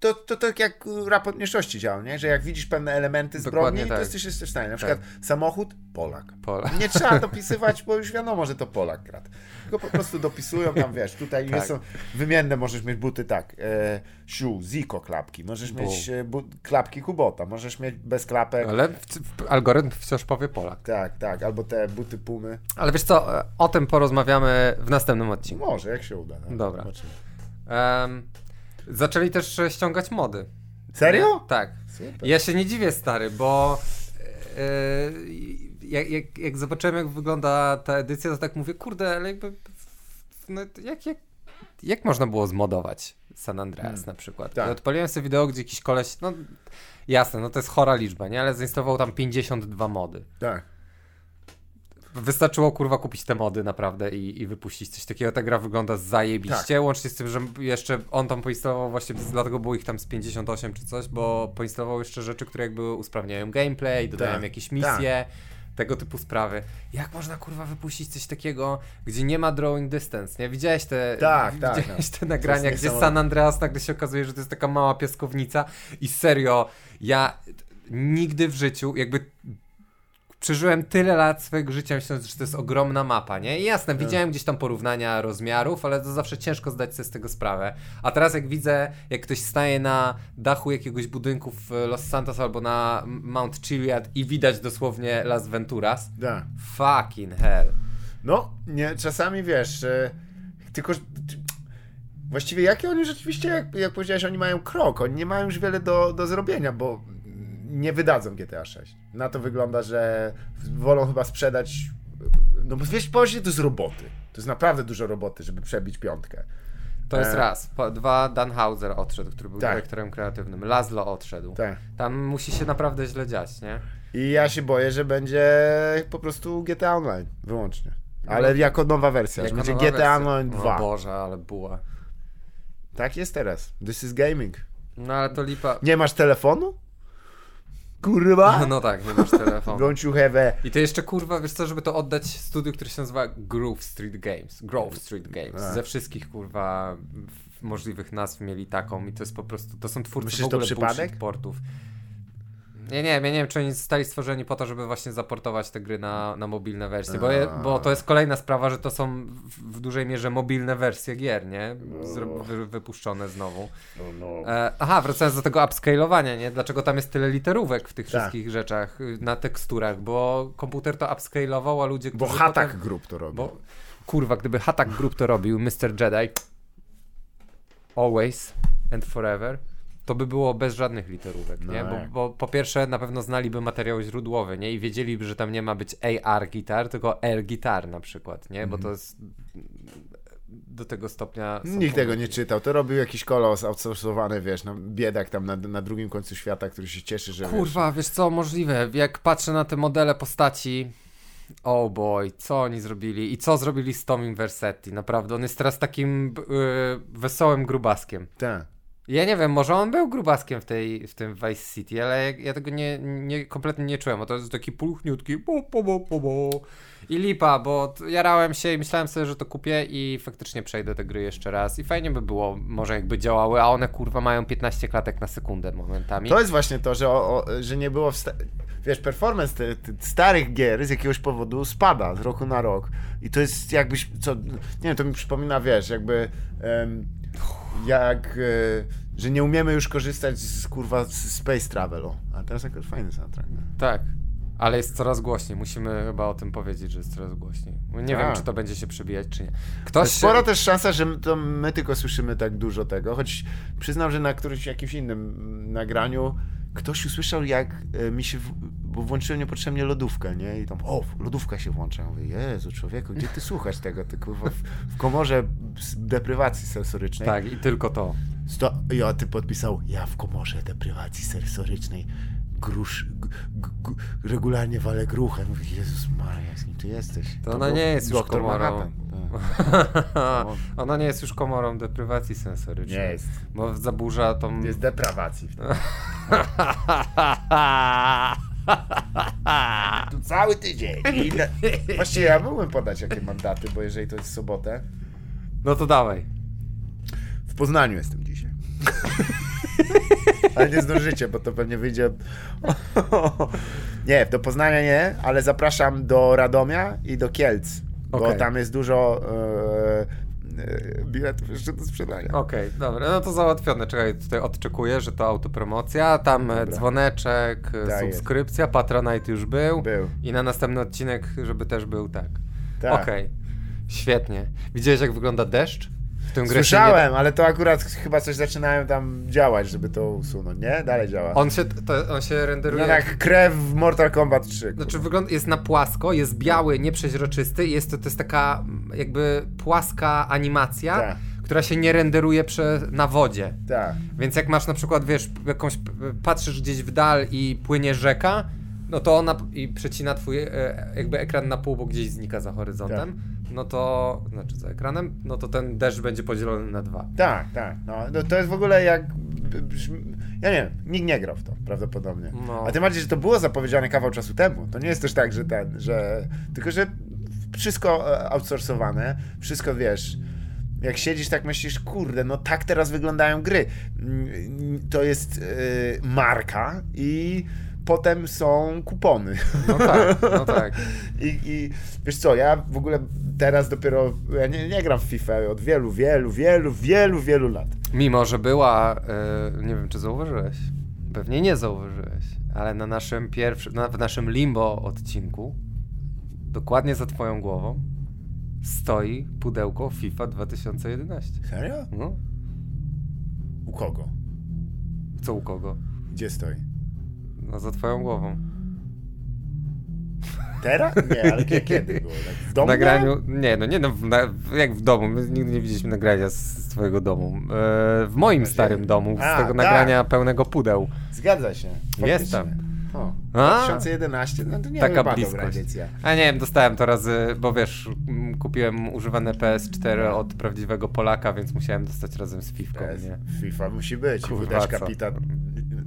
to, to tak jak raport mniejszości działa, nie? że jak widzisz pewne elementy zbrodni, Dokładnie to tak. jesteś jeszcze w stanie. Na przykład samochód, Polak. Pola. Nie trzeba dopisywać, bo już wiadomo, że to Polak kradł. Tylko po prostu dopisują tam, wiesz, tutaj Tak. są wymienne, możesz mieć buty tak, e, siu, Ziko klapki, możesz Bu. mieć e, bu, klapki Kubota, możesz mieć bez klapek, Ale w, w, algorytm wciąż powie Polak. tak, tak, albo te buty Pumy. Ale wiesz co, e, o tym porozmawiamy w następnym odcinku. Może, jak się uda. No. Dobra. Em, zaczęli też e, ściągać mody. Serio? Tak. Super. Ja się nie dziwię, stary, bo e, jak, jak, jak zobaczyłem, jak wygląda ta edycja, to tak mówię, kurde, ale jakby. No, jak, jak, jak można było zmodować San Andreas na przykład? tak. Ja Odpaliłem sobie wideo, gdzie jakiś koleś. No jasne, no to jest chora liczba, nie? Ale zainstalował tam 52 mody. Tak. Wystarczyło kurwa kupić te mody naprawdę i, i wypuścić coś takiego. Ta gra wygląda zajebiście, Tak. łącznie z tym, że jeszcze on tam poinstalował właśnie, dlatego było ich tam z 58 czy coś, bo poinstalował jeszcze rzeczy, które jakby usprawniają gameplay, dodają Tak. jakieś misje, tego typu sprawy. Jak można kurwa wypuścić coś takiego, gdzie nie ma drawing distance, nie? Widziałeś te, Tak, tak, widziałeś no. te nagrania, gdzie. San Andreas nagle się okazuje, że to jest taka mała piaskownica i serio, ja nigdy w życiu jakby przeżyłem tyle lat swojego życia, myśląc, że to jest ogromna mapa, nie? I jasne, Tak. widziałem gdzieś tam porównania rozmiarów, ale to zawsze ciężko zdać sobie z tego sprawę. A teraz jak widzę, jak ktoś staje na dachu jakiegoś budynku w Los Santos albo na Mount Chiliad i widać dosłownie Las Venturas, Tak. fucking hell. No, nie, czasami wiesz, e, tylko właściwie jakie oni rzeczywiście, jak, jak powiedziałeś, oni mają krok, oni nie mają już wiele do, do zrobienia, bo nie wydadzą GTA 6. Na to wygląda, że wolą chyba sprzedać, no bo wiesz, powiedzmy, to jest roboty. To jest naprawdę dużo roboty, żeby przebić piątkę. To jest E. raz. Po, dwa, Dan Hauser odszedł, który był Tak. dyrektorem kreatywnym. Laszlo odszedł. Tak. Tam musi się naprawdę źle dziać, nie? I ja się boję, że będzie po prostu GTA Online wyłącznie. Ale No. jako nowa wersja, że Jako będzie nowa GTA wersja. Online 2. O Boże, ale buła. Tak jest teraz. This is gaming. No ale to lipa. Nie masz telefonu? Kurwa? No tak, nie masz telefonu. Don't you have a... I to jeszcze kurwa, wiesz co, żeby to oddać studiu, które się nazywa Groove Street Games. Grove Street Games. A. Ze wszystkich kurwa możliwych nazw mieli taką i to jest po prostu, to są twórcy Myślisz, w to ogóle przypadek? bullshit portów. Nie, nie, ja nie wiem, czy oni zostali stworzeni po to, żeby właśnie zaportować te gry na, na mobilne wersje, bo, je, bo to jest kolejna sprawa, że to są w, w dużej mierze mobilne wersje gier, nie? Zro, wy, wypuszczone znowu. No, no. E, aha, wracając do tego upscalowania, nie? Dlaczego tam jest tyle literówek w tych Tak. wszystkich rzeczach, y, na teksturach? Bo komputer to upscalował, a ludzie, Bo Hatak potem- Group to robi. Bo, kurwa, gdyby Hatak Group to robił, Mr. Jedi, always and forever, to by było bez żadnych literówek, No nie? Bo, bo po pierwsze na pewno znaliby materiał źródłowy, nie? I wiedzieliby, że tam nie ma być AR gitar, tylko air gitar na przykład, nie? Bo to jest do tego stopnia... Nikt tego nie czytał. To robił jakiś kolos outsourcowany, wiesz, no, biedak tam na, na drugim końcu świata, który się cieszy, że Kurwa, wiesz co, możliwe. Jak patrzę na te modele postaci, oh boy, co oni zrobili i co zrobili z Tomim Versetti, naprawdę. On jest teraz takim yy, wesołym grubaskiem. Wiesz, tak. Ja nie wiem, może on był grubaskiem w, tej, w tym Vice City, ale ja, ja tego nie, nie, kompletnie nie czułem, bo to jest taki pulchniutki bo, bo, bo, bo, bo. i lipa, bo jarałem się i myślałem sobie, że to kupię i faktycznie przejdę te gry jeszcze raz i fajnie by było, może jakby działały, a one kurwa mają 15 klatek na sekundę momentami. To jest właśnie to, że, o, o, że nie było. Wsta- wiesz, performance te, te starych gier z jakiegoś powodu spada z roku na rok. I to jest jakbyś. Co, nie wiem, to mi przypomina, wiesz, jakby. Jak. E, że nie umiemy już korzystać z kurwa z Space Travelu. A teraz jakoś fajny soundtrack. Tak. Ale jest coraz głośniej. Musimy chyba o tym powiedzieć, że jest coraz głośniej. Nie Tak. wiem, czy to będzie się przebijać, czy nie. Ktoś spora też szansa, że to my tylko słyszymy tak dużo tego, choć przyznam, że na którymś jakimś innym mm, nagraniu ktoś usłyszał, jak e, mi się. Bo włączyłem niepotrzebnie lodówkę, nie? I tam, o, lodówka się włącza. Ja mówię, Jezu, człowieku, gdzie ty słuchasz tego? Ty kurwa w, komorze deprywacji sensorycznej. Tak, i tylko to. Sto... I o, ty podpisał, ja w komorze deprywacji sensorycznej grusz, g, g, g, regularnie walę gruchem. Mówię, Jezus Maria, z kim ty jesteś? To ona był nie jest już komorą. Ona nie jest już komorą deprywacji sensorycznej. Nie jest. Bo zaburza tą... Jest deprawacji. Tu cały tydzień. I na... Właściwie ja mógłbym podać jakie mandaty, bo jeżeli to jest sobotę. No to dawaj. W Poznaniu jestem dzisiaj. Ale nie zdążycie, bo to pewnie wyjdzie. Nie, do Poznania nie, ale zapraszam do Radomia i do Kielc. Bo Okej. tam jest dużo e, biletów jeszcze do sprzedania. Okej, dobra, no to załatwione. Czekaj, tutaj odczekuję, że to autopromocja, tam e, Dobra. dzwoneczek, e, Tak subskrypcja, Patronite już był. Był. I na następny odcinek, żeby też był tak. Tak. Okej, świetnie. Widziałeś jak wygląda deszcz? Grę Słyszałem, ale to akurat chyba coś zaczynają tam działać, żeby to usunąć, nie? Dalej działa. On się, to, on się renderuje... No jak krew w Mortal Kombat 3. Znaczy wygląda, jest na płasko, jest biały, nieprzeźroczysty i jest to, to jest taka jakby płaska animacja, Tak. która się nie renderuje prze, na wodzie. Tak. Więc jak masz na przykład, wiesz, jakąś, patrzysz gdzieś w dal i płynie rzeka, no to ona i przecina twój e, jakby ekran na pół, bo gdzieś znika za horyzontem, no to, znaczy za ekranem, no to ten deszcz będzie podzielony na dwa. Tak, tak. No, no to jest w ogóle jak. Ja nie wiem, nikt nie grał w to prawdopodobnie. No. A tym bardziej, że to było zapowiedziane kawał czasu temu. To nie jest też tak, że ten, że. Tylko, że wszystko e, outsourcowane, wszystko wiesz. Jak siedzisz, tak myślisz, kurde, no tak teraz wyglądają gry. To jest e, marka i potem są kupony. No tak, no tak. I, I wiesz co, ja w ogóle teraz dopiero, ja nie, nie gram w FIFA od wielu, wielu, wielu, wielu, wielu lat. Mimo, że była, e, nie wiem czy zauważyłeś, pewnie nie zauważyłeś, ale na naszym pierwszym, na, w naszym Limbo odcinku, dokładnie za twoją głową, stoi pudełko FIFA 2011. Serio? No, U kogo? co u kogo? Gdzie stoi? No za twoją głową. Teraz? Nie, ale kie- kiedy było? Tak w W domu? nagraniu, nie no, nie no, w, na, w- jak w domu, my nigdy nie widzieliśmy nagrania z, z twojego domu. E, w moim starym domu, z A, tego tak. nagrania pełnego pudeł. Zgadza się. Jest Faktycznie. O, A? 2011, no to nie Taka wypadła bliskość. A nie wiem, dostałem to razy, bo wiesz, kupiłem używane PS4 od prawdziwego Polaka, więc musiałem dostać razem z PS, nie? FIFA musi być. Kurwa, kapitan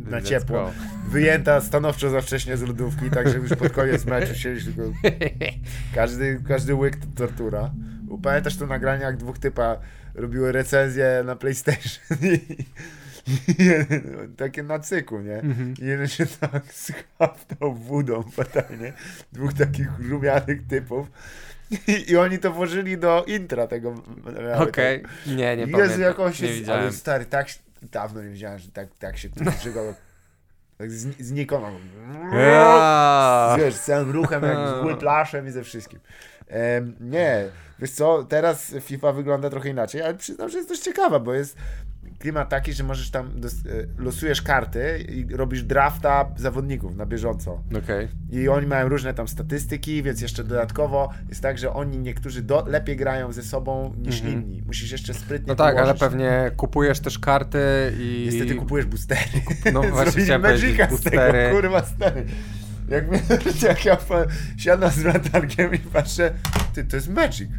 na ciepło. go. Wyjęta stanowczo za wcześnie z lodówki, także już pod koniec meczu siedzisz tylko... Każdy, każdy łyk to tortura. Pamiętasz to nagranie, jak dwóch typa robiły recenzję na PlayStation i, jeden, takie na cyku, nie? Mhm. I jeden się tak schapnął wódą fatalnie. Dwóch takich rumianych typów. I, I oni to włożyli do intra tego. Okej, nie, nie Jezu, pamiętam. jak on się... nie widziałem. Ale stary, tak... Dawno nie widziałem, że tak, tak się żygał. Tak z, znikoma. Wiesz, z całym ruchem, jak z whiplashem i ze wszystkim. Nie, wiesz co, teraz FIFA wygląda trochę inaczej, ale przyznam, że jest dość ciekawa, bo jest klimat taki, że możesz tam, e, losujesz karty i robisz drafta zawodników na bieżąco. Okej. I oni mają różne tam statystyki, więc jeszcze dodatkowo jest tak, że oni niektórzy do, lepiej grają ze sobą niż inni. Musisz jeszcze sprytnie No tak, ale położyć. pewnie kupujesz też karty i... Niestety kupujesz boostery. No właśnie chciałem powiedzieć, z tego, boostery. kurwa stary. Jak, my, jak ja siadam z latarkiem i patrzę, ty, to jest Magic.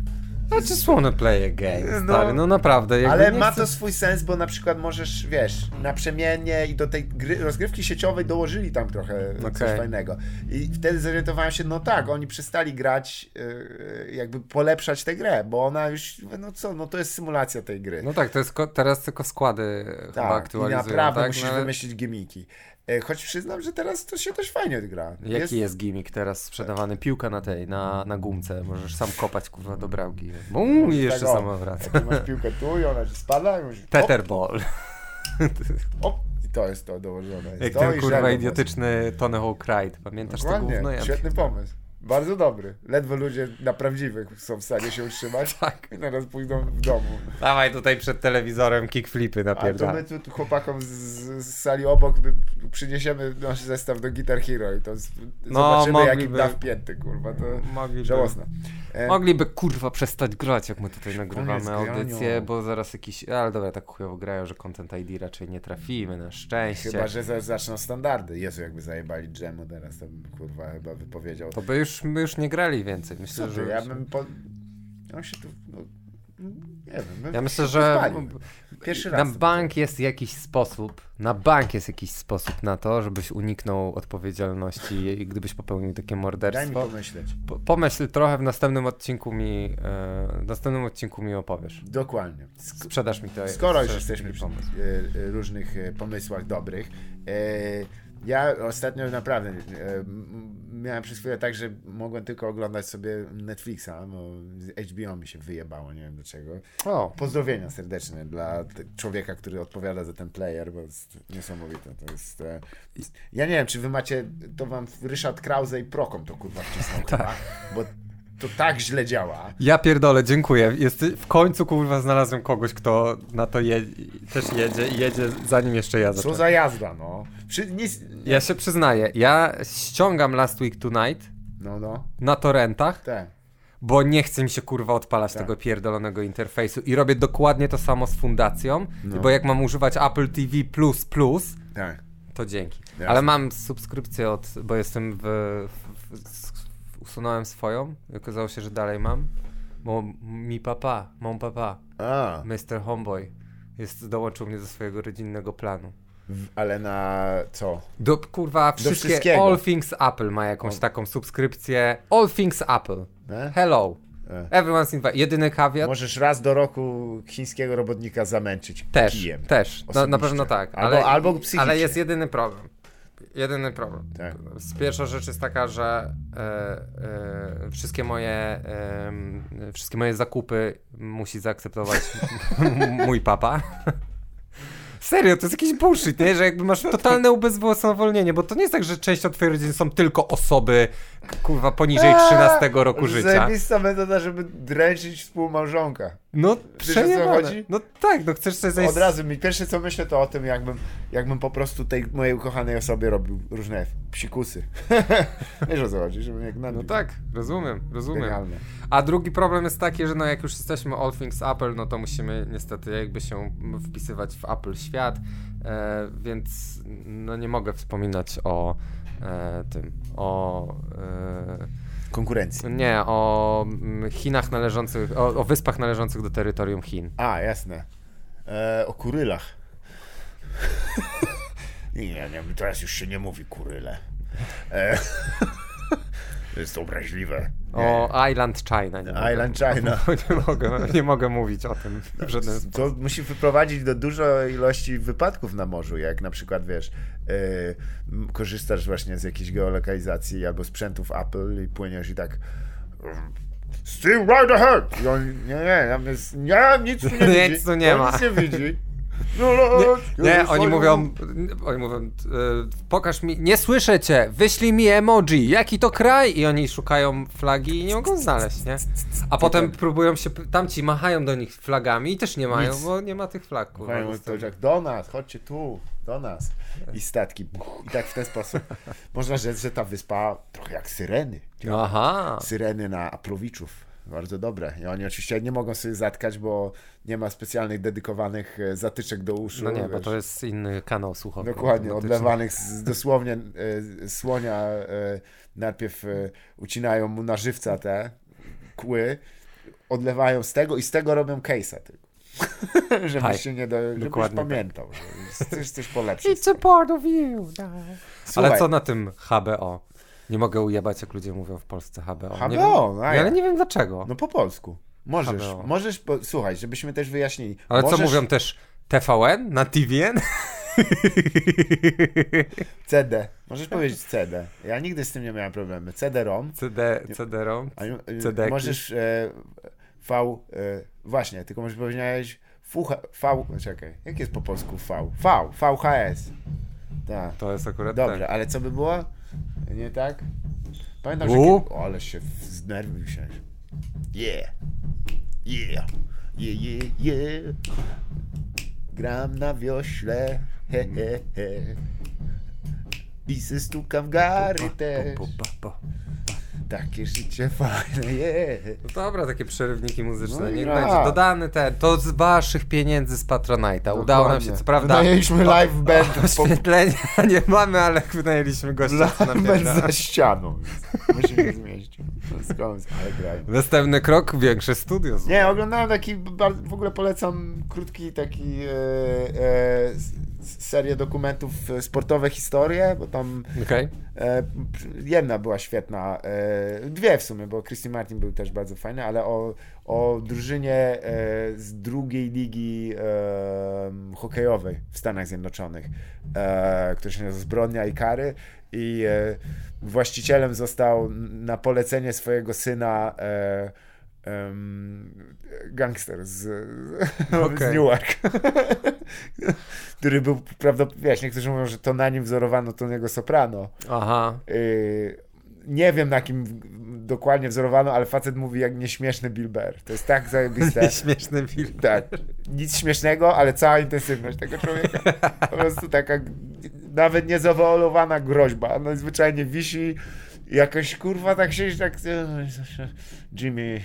I just wanna play a game, No. stary, no naprawdę. Ale ma chcę- to swój sens, bo na przykład możesz, wiesz, naprzemiennie i do tej gry, rozgrywki sieciowej dołożyli tam trochę coś Okej. fajnego. I wtedy zorientowałem się, no tak, oni przestali grać, yy, jakby polepszać tę grę, bo ona już, no co, no to jest symulacja tej gry. No tak, to jest teraz tylko składy chyba tak, i aktualizują, naprawdę tak? musisz No ale wymyślić gimiki. E, Choć przyznam, że teraz to się też fajnie gra. Jaki jest gimmick teraz sprzedawany? Piłka na tej, na, na gumce. Możesz sam kopać kurwa do bramki. Bum, i jeszcze tak, sama wraca. Masz piłkę tu i ona ci spada i musisz... Tetherball. Op, I to jest to dołożone. Jest Jak to ten kurwa idiotyczny Tony Hawk Ride. Pamiętasz to Dokładnie, gówno? Ja... świetny pomysł. Bardzo dobry. Ledwo ludzie na prawdziwych są w stanie się utrzymać. Tak. I teraz pójdą w domu. Dawaj tutaj przed telewizorem kickflipy A to my tu, tu chłopakom z, z sali obok przyniesiemy nasz zestaw do Guitar Hero i to z, No, zobaczymy jaki da wpięty, kurwa. To Mogliby, żałosne. E, mogliby kurwa przestać grać, jak my tutaj nagrywamy audycję, bo zaraz jakiś... Ale dobra, tak chujowo grają, że Content ID raczej nie trafimy, na szczęście. Chyba, że za- zaczną standardy. Jezu, jakby zajebali dżemu teraz, to bym kurwa chyba wypowiedział. To by już, my już nie grali więcej. Myślę, Co że... ty, ja bym po... On się tu... No, nie wiem. Ja myślę, że. Pierwszy na bank jest jakiś sposób, na bank jest jakiś sposób na to, żebyś uniknął odpowiedzialności, i gdybyś popełnił takie Daj mi morderstwo. pomyśleć. Po, pomyśl trochę, w następnym odcinku mi, e, w następnym odcinku mi opowiesz. Dokładnie. Sprzedasz mi to. Skoro już jesteśmy przy e, e, różnych pomysłach dobrych, e, ja ostatnio naprawdę miałem przez chwilę tak, że mogłem tylko oglądać sobie Netflixa, bo HBO mi się wyjebało, nie wiem dlaczego. O, Pozdrowienia serdeczne dla człowieka, który odpowiada za ten player, bo jest niesamowite. To jest, e, ja nie wiem, czy wy macie, to wam Ryszard Krause i Prokom to kurwa wcisnął, tak. bo to tak źle działa. ja pierdolę, dziękuję. Jest, w końcu kurwa znalazłem kogoś, kto na to je, też jedzie i jedzie zanim jeszcze ja Co za jazda, no. Przy, Ja się przyznaję, ja ściągam Last Week Tonight no, no, na torrentach, tak. bo nie chce mi się kurwa odpalać Tak. tego pierdolonego interfejsu i robię dokładnie to samo z fundacją, No. bo jak mam używać Apple TV++, Tak. to dzięki. Jasne. Ale mam subskrypcję od, bo jestem w, w, w, usunąłem swoją i okazało się, że dalej mam, bo mi papa, mon papa, A, Mr. Homeboy jest, dołączył mnie do swojego rodzinnego planu. w- ale na co? Do, kurwa, wszystkie, wszystkiego. All Things Apple ma jakąś taką subskrypcję. All Things Apple. E? Hello. E. Everyone's invited. Jedyny kawiat. Możesz raz do roku chińskiego robotnika zamęczyć Też, kijem. też. Na, na Osobiście. pewno tak. Albo- ale, albo psychicznie. Ale jest jedyny problem. Jedyny problem. Tak. Pierwsza rzecz jest taka, że e, e, wszystkie moje wszystkie moje zakupy musi zaakceptować mój papa. Serio, to jest jakiś bullshit, nie? Że jakby masz totalne ubezwłasnowolnienie, bo to nie jest tak, że część od twojej rodziny są tylko osoby, kurwa, poniżej 13 roku życia. Zajebista metoda, żeby dręczyć współmałżonka. No, przejebane. No tak, no chcesz sobie zajść... Od razu mi pierwsze co myślę to o tym, jakbym, jakbym po prostu tej mojej ukochanej osobie robił różne psikusy. Wiesz o co chodzi, żeby jak No tak, rozumiem, rozumiem. Genialne. A drugi problem jest taki, że no jak już jesteśmy All Things Apple, no to musimy niestety jakby się wpisywać w Apple świat, e, więc no nie mogę wspominać o e, tym, o... E, Konkurencji. nie, o mm, Chinach należących, o, o wyspach należących do terytorium Chin. A, jasne. E, o kurylach. Nie, nie, nie, teraz już się nie mówi kuryle. E, to jest obraźliwe. O Island China. Nie Island mogę, China. Nie mogę, nie mogę mówić o tym w żaden sposób. To musi wyprowadzić do dużej ilości wypadków na morzu, jak na przykład, wiesz, yy, korzystasz właśnie z jakiejś geolokalizacji albo sprzętów Apple i płyniesz i tak Still right ahead! I on, nie, nie, tam jest, nie, nic tu nie widzi. Nic tu nie ma. Nic nie widzi. No, no, Nie, nie, oni mówią, oni mówią, e, pokaż mi, nie słyszę cię, wyślij mi emoji, jaki to kraj? I oni szukają flagi i nie mogą znaleźć, nie? A potem próbują się, tamci machają do nich flagami i też nie mają, Nic. bo nie ma tych flag. kurwa, Mają jak do nas, chodźcie tu, do nas. I statki. I tak w ten sposób. Można rzec, że ta wyspa trochę jak syreny. Aha, Syreny na Aprowiczów. Bardzo dobre. I oni oczywiście nie mogą sobie zatkać, bo nie ma specjalnych dedykowanych e, zatyczek do uszu. no nie, bo wiesz. to jest inny kanał słuchowy. Dokładnie, odlewanych z, dosłownie e, słonia e, najpierw ucinają mu na żywca te kły, odlewają z tego i z tego robią case'a tylko. żebyś Tak, się nie do, żebyś tak. pamiętał, że chcesz coś polepszyć. It's a part of you. no. Słuchaj, Ale co na tym HBO? Nie mogę ujebać, jak ludzie mówią w Polsce HBO. Nie HBO, wiem, no ale ja. nie wiem dlaczego. No po polsku. Możesz, HBO. możesz, po, słuchaj, żebyśmy też wyjaśnili. ale możesz co mówią też TVN na TVN? CD. Możesz powiedzieć CD. Ja nigdy z tym nie miałem problemu. CD-ROM. CD, CD-ROM? CD-ki. możesz e, V, e, właśnie, tylko możesz powiedzieć VH, V, czekaj, jak jest po polsku V? V, VHS. Tak. To jest akurat Dobrze, tak. ale co by było? Nie tak? Pamiętam, że... U? Kiedy... O, ale się znerwił się. Yeah. Yeah. Yeah, yeah, yeah. Gram na wiośle. He, he, he. I se stukam w gary Po, po, po. Takie życie fajne jest. No dobra, takie przerywniki muzyczne. No Niech ja. będzie dodany ten. To z waszych pieniędzy z Patronite'a. Udało nam się, co prawda. Wynajęliśmy live band po Oświetlenia nie mamy, ale wynajęliśmy gościa. co nam live band za ścianą. Musimy zmieścić. No skąd, ale grają. Następny krok, większe studio. Nie, oglądałem taki, w ogóle polecam krótki taki e, e, serię dokumentów e, sportowe historie, bo tam Okej. e, jedna była świetna, e, dwie w sumie, bo Christy Martin był też bardzo fajny, ale o, o drużynie z drugiej ligi hokejowej w Stanach Zjednoczonych, która się nazywa Zbrodnia i Kary i właścicielem został na polecenie swojego syna em, gangster z, z Okej. Newark, który był prawdopodobnie, wiesz, niektórzy mówią, że to na nim wzorowano Tonego Soprano. Aha. Yy, nie wiem na kim dokładnie wzorowano, ale facet mówi jak nieśmieszny Bill Burr. To jest tak zajebiste. Śmieszny film. tak. Nic śmiesznego, ale cała intensywność tego człowieka. Po prostu taka nawet niezawolowana groźba. No zwyczajnie wisi jakoś kurwa tak siedzi tak Jimmy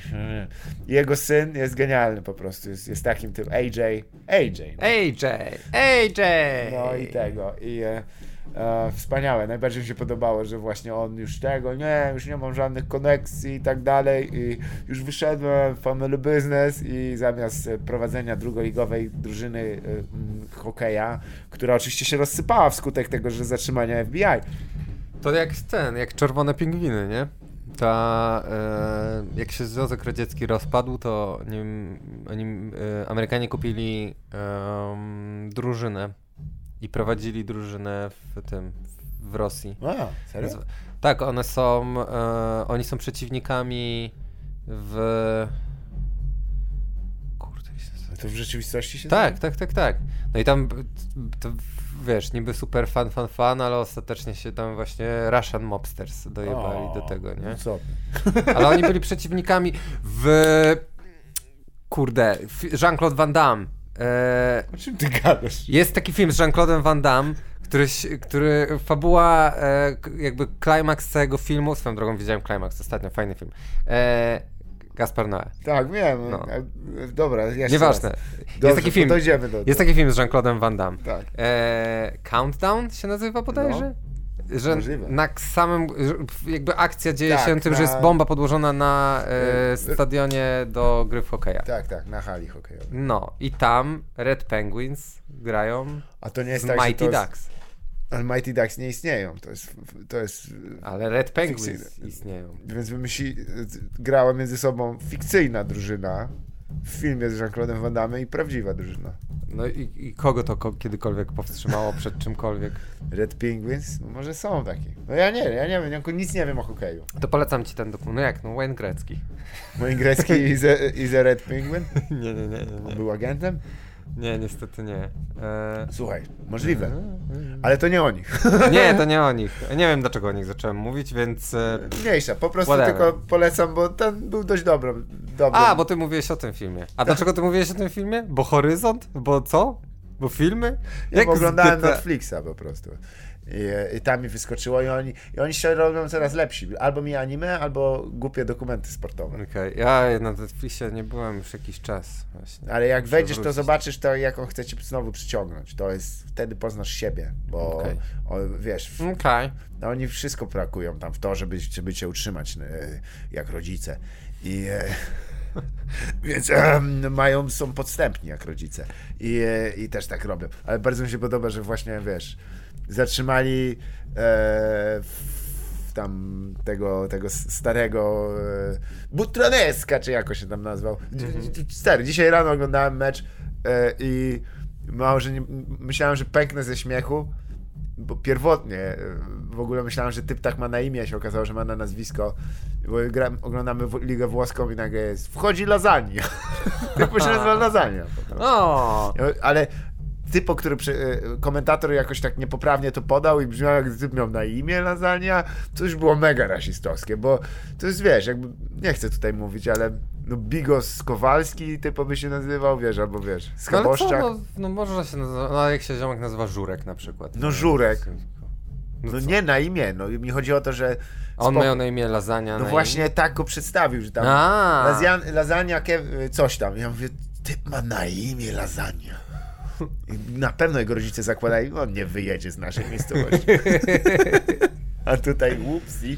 jego syn jest genialny po prostu jest, jest takim tym AJ AJ no. AJ! AJ! No i tego. I e, e, wspaniałe. Najbardziej mi się podobało, że właśnie on już tego, nie, już nie mam żadnych koneksji i tak dalej. I już wyszedłem w family business i zamiast e, prowadzenia drugoligowej drużyny e, hokeja, która oczywiście się rozsypała wskutek tego, że zatrzymania FBI. To jak ten, jak czerwone pingwiny, nie? Ta, e, jak się Związek Radziecki rozpadł, to nim, oni, e, Amerykanie kupili em, drużynę i prowadzili drużynę w tym, w Rosji. A, serio? Tak, one są, e, oni są przeciwnikami w... Kurde? To w rzeczywistości się Tak, tak, tak, tak. No i tam, wiesz, niby super fan, fan, fan, ale ostatecznie się tam właśnie Russian Mobsters dojebali O, do tego, nie? No co? Ale oni byli przeciwnikami w... Kurde, Jean-Claude Van Damme. E, O czym ty gadasz? jest taki film z Jean-Claude'em Van Damme, który, który fabuła, e, jakby klimaks całego filmu, swoją drogą widziałem klimaks ostatnio, fajny film. E, Gaspar Noé. Tak, wiem. No. E, Dobra, jeszcze Nieważne. raz. Jest Dobrze, taki film. Dojdziemy do Jest taki film z Jean-Claude'em Van Damme. Tak. E, Countdown się nazywa bodajże? Że No, możliwe. na samym, że jakby akcja dzieje Tak, się tym, że na- jest bomba podłożona na e, E, stadionie do gry w hokeja. Tak, tak, na hali hokejowej. No i tam Red Penguins grają A to nie jest tak, że Mighty Ducks. Ale Mighty Ducks nie istnieją. To jest. To jest Ale Red Penguins Fikcyjne. istnieją. więc wymyśli, grała między sobą fikcyjna drużyna w filmie z Jean-Claude'em Van Damme i prawdziwa drużyna. No i, i kogo to ko- kiedykolwiek powstrzymało przed czymkolwiek? Red Penguins? No może są takie. No ja nie, ja nie wiem, ja nic nie wiem o hokeju. To polecam ci ten dokument. No jak, no Wayne Gretzky. Mój grecki is a, is a Red Penguin? nie, nie, nie, nie. On był agentem? Nie, niestety nie. E... Słuchaj, możliwe. Ale to nie o nich. Nie, to nie o nich. Nie wiem dlaczego o nich zacząłem mówić, więc. e, Mniejsza, po prostu Whatever. tylko polecam, bo ten był dość dobry. dobry. A, bo ty mówiłeś o tym filmie. A dlaczego ty mówiłeś o tym filmie? Bo Horyzont? Bo co? Bo filmy? Ja z oglądałem GTA Netflixa po prostu. I, I tam mi wyskoczyło i oni, i oni się robią coraz lepsi. Albo mi anime, albo głupie dokumenty sportowe. Okej, ja na Netflixie nie byłem już jakiś czas właśnie. Ale jak Muszę wejdziesz, to wrócić. zobaczysz to, jaką chce cię znowu przyciągnąć. To jest, wtedy poznasz siebie, bo Okej. o, wiesz, w, Okej. no, oni wszystko brakują tam w to, żeby, żeby cię utrzymać e, jak rodzice. I e, więc em, mają, są podstępni jak rodzice. I, e, I też tak robią. Ale bardzo mi się podoba, że właśnie, wiesz, zatrzymali e, w- tam tego, tego starego e, Butroneska, czy jakoś się tam nazwał. Stary, dzisiaj rano oglądałem mecz e, i mało, że nie, myślałem, że pęknę ze śmiechu, bo pierwotnie e, w ogóle myślałem, że typ tak ma na imię, a się okazało, że ma na nazwisko. Bo gram, oglądamy w- Ligę Włoską i nagle jest wchodzi lasagna. Typu się nazywa lasagna. Ale typo, który e, komentator jakoś tak niepoprawnie to podał i brzmiał jak typ miał na imię lasagna, to już było mega rasistowskie, bo to jest, wiesz, jakby, nie chcę tutaj mówić, ale no Bigos Kowalski typo by się nazywał, wiesz, albo wiesz, No, Skaboszczak. no, no może się nazywa, no jak się ziomek nazywa Żurek na przykład. No, Żurek. No, No nie na imię, no mi chodzi o to, że On miał na imię lasagna No właśnie imię? tak go przedstawił, że tam lasagna, coś tam. Ja mówię, typ ma na imię lasagna. I na pewno jego rodzice zakładają, on nie wyjedzie z naszej miejscowości. A tutaj whoopsie.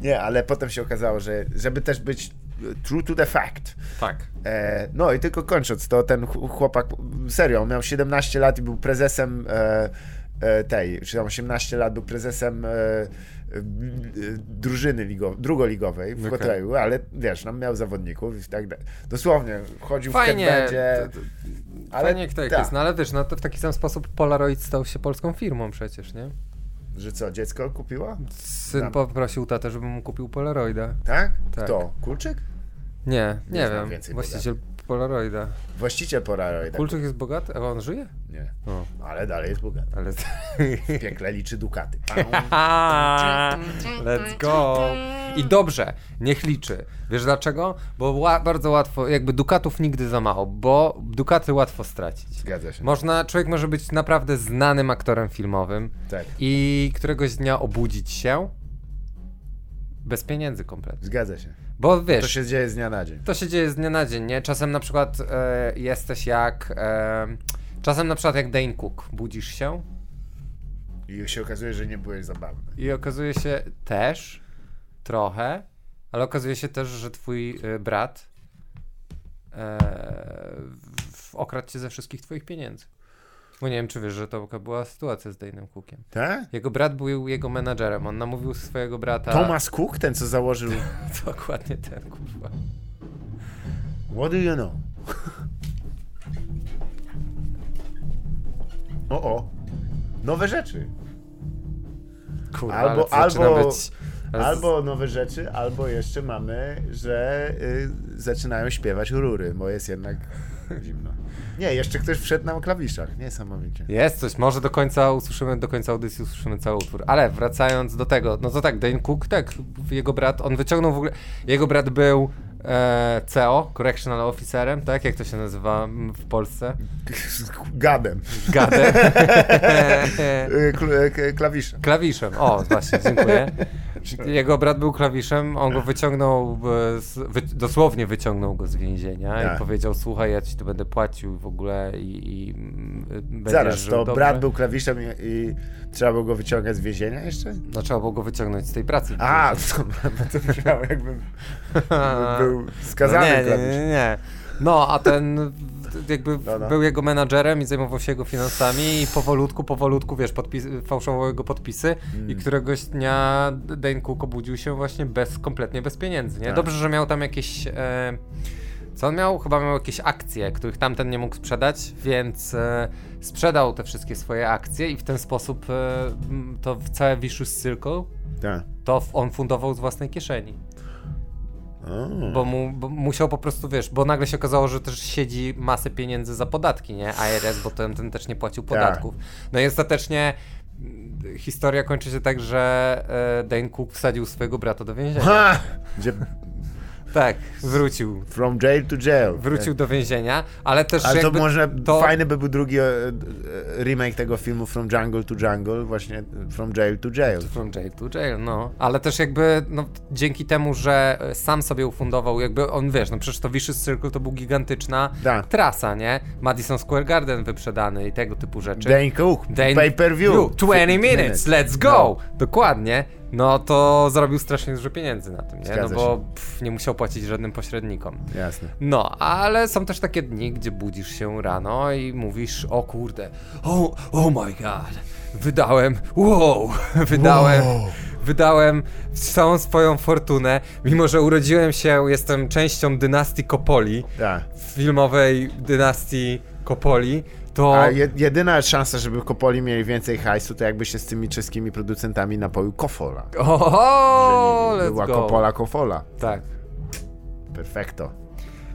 Nie, ale potem się okazało, że żeby też być true to the fact. Tak. E, no i tylko kończąc, to ten ch- chłopak, serio, miał 17 lat i był prezesem e, e, tej, czy tam 18 lat, był prezesem e, e, drużyny ligo, drugoligowej w Okej. hoteju, ale wiesz, no, miał zawodników i tak dalej. Dosłownie, chodził Fajnie. w headbandzie, ale to jak tak. jest, no ale wiesz, no to w taki sam sposób Polaroid stał się polską firmą przecież, nie? że co, dziecko kupiło? Syn Znam. poprosił tatę, żeby mu kupił Polaroida. Tak? Tak. Kto? Kulczyk? Nie, nie, Nie wiem. więcej Właściciel Polaroida. Właściciel Polaroida. Kulczyk jest bogaty? A on żyje? Nie, ale dalej jest bogaty. ale... W piekle liczy dukaty. Let's go! I dobrze, niech liczy. Wiesz dlaczego? Bo ła- bardzo łatwo, jakby dukatów nigdy za mało, bo dukaty łatwo stracić. Zgadza się. Można, człowiek może być naprawdę znanym aktorem filmowym Tak, i któregoś dnia obudzić się bez pieniędzy kompletnie. zgadza się. Bo wiesz, To się dzieje z dnia na dzień. to się dzieje z dnia na dzień, nie? Czasem na przykład e, jesteś jak... E, czasem na przykład jak Dane Cook. Budzisz się I się okazuje, że nie byłeś zabawny. i okazuje się też trochę, ale okazuje się też, że twój e, brat e, w- okradł cię ze wszystkich twoich pieniędzy. Bo nie wiem, czy wiesz, że to była sytuacja z Dane'em Cookiem. Tak? Jego brat był jego menadżerem. On namówił swojego brata... Thomas Cook, ten co założył. Dokładnie ten, kurwa. What do you know? O, o. Nowe rzeczy. Kurwa, Albo- albo- być... Albo nowe rzeczy, albo jeszcze mamy, że y, zaczynają śpiewać rury, bo jest jednak zimno. Nie, jeszcze ktoś wszedł na klawiszach. Niesamowicie. Jest coś, może do końca usłyszymy, do końca audycji usłyszymy cały utwór. Ale wracając do tego, no to tak, Dane Cook, tak, jego brat, on wyciągnął w ogóle, jego brat był e, CEO, Correctional Officerem, tak, jak to się nazywa w Polsce? Gadem. Gadem. Y, kl- y, k- klawisze. Klawiszem, o właśnie, dziękuję. Jego brat był klawiszem, on go wyciągnął, e, wy, dosłownie wyciągnął go z więzienia Tak. i powiedział, słuchaj, ja ci to będę płacił w ogóle i, i Zaraz, to dobrze. brat był klawiszem i, i trzeba było go wyciągać z więzienia jeszcze? No trzeba było go wyciągnąć z tej pracy. A, to, to brzmiało jakbym był skazany no nie, nie, nie, nie. No, a ten jakby No, no. był jego menadżerem i zajmował się jego finansami i powolutku, powolutku, wiesz, podpis, fałszował jego podpisy i Mm. któregoś dnia Dane Cook obudził się właśnie bez, kompletnie bez pieniędzy, nie? Tak. Dobrze, że miał tam jakieś... E, co on miał? Chyba miał jakieś akcje, których tamten nie mógł sprzedać, więc e, sprzedał te wszystkie swoje akcje i w ten sposób e, to w całe Vicious Circle Tak. to on fundował z własnej kieszeni. O. Bo, mu, bo musiał po prostu, wiesz, bo nagle się okazało, że też siedzi masę pieniędzy za podatki, nie? ARS, bo ten, ten też nie płacił Tak. podatków. No i ostatecznie mm, historia kończy się tak, że e, Dane Cook wsadził swojego brata do więzienia. Ha! Gdzie Tak, wrócił. from jail to jail. Wrócił do więzienia, ale też Ale to może to- fajny by był drugi e, e, remake tego filmu From Jungle to Jungle, właśnie From Jail to Jail. From jail to jail, no. Ale też jakby, no, dzięki temu, że sam sobie ufundował, jakby on, wiesz, no przecież to Vicious Circle to był gigantyczna Tak. trasa, nie? Madison Square Garden wyprzedany i tego typu rzeczy. Dane Cook, Dane- pay per view. You, 20 minutes, let's go! Dokładnie. No to zarobił strasznie dużo pieniędzy na tym, nie? Zgadza no bo pff, nie musiał płacić żadnym pośrednikom. Jasne. No, ale są też takie dni, gdzie budzisz się rano i mówisz, o kurde, oh, oh my god, wydałem, wow, wydałem, wydałem całą swoją fortunę, mimo że urodziłem się, jestem częścią dynastii Kopoli, Tak. filmowej dynastii Kopoli, to... A je, jedyna szansa, żeby Kopoli mieli więcej hajsu, to jakby się z tymi czeskimi producentami napoił Kofola. O, Że nie let's była go. Kopola Kofola. Tak. Perfekto.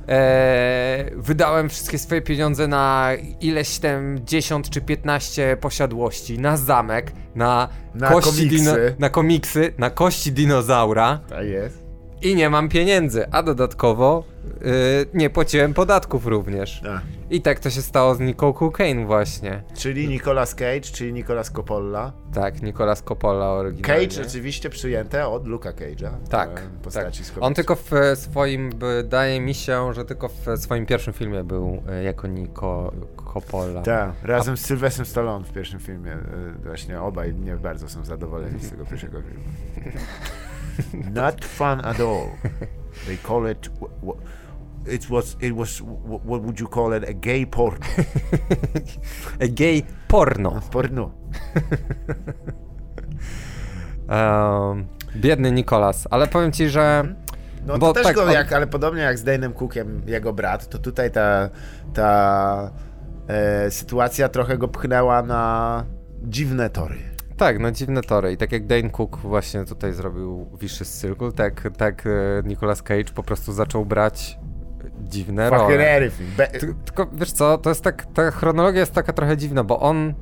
Eee, wydałem wszystkie swoje pieniądze na ileś tam 10 czy 15 posiadłości, na zamek, na, Na kości komiksy. na komiksy, na kości dinozaura Tak jest. i nie mam pieniędzy, a dodatkowo yy, nie płaciłem podatków również. Tak. I tak to się stało z Nicole Cocaine właśnie. Czyli Nicolas Cage, czyli Nicolas Coppola. Tak, Nicolas Coppola oryginalnie. Cage oczywiście przyjęte od Luka Cage'a. Tak, e, tak. Postaci z On tylko w swoim, wydaje mi się, że tylko w swoim pierwszym filmie był e, jako Nico Coppola. Tak, razem z Sylwestrem Stallone w pierwszym filmie. e, Właśnie obaj nie bardzo są zadowoleni z tego pierwszego filmu. Not fun at all. They call it... It was, it was, wh- what would you call it? A gay porno. A Gay porno. Porno. Um, biedny Nikolas, ale powiem ci, że. No Bo to też tak, go, jak, ale podobnie jak z Dane'em Cookiem, jego brat, to tutaj ta, ta e, sytuacja trochę go pchnęła na dziwne tory. Tak, no dziwne tory. I tak jak Dane Cook właśnie tutaj zrobił Vicious Circle, tak, tak e, Nicolas Cage po prostu zaczął brać dziwne Fucking role. everything. Be- Ty- Tylko wiesz co, to jest tak, ta chronologia jest taka trochę dziwna, bo on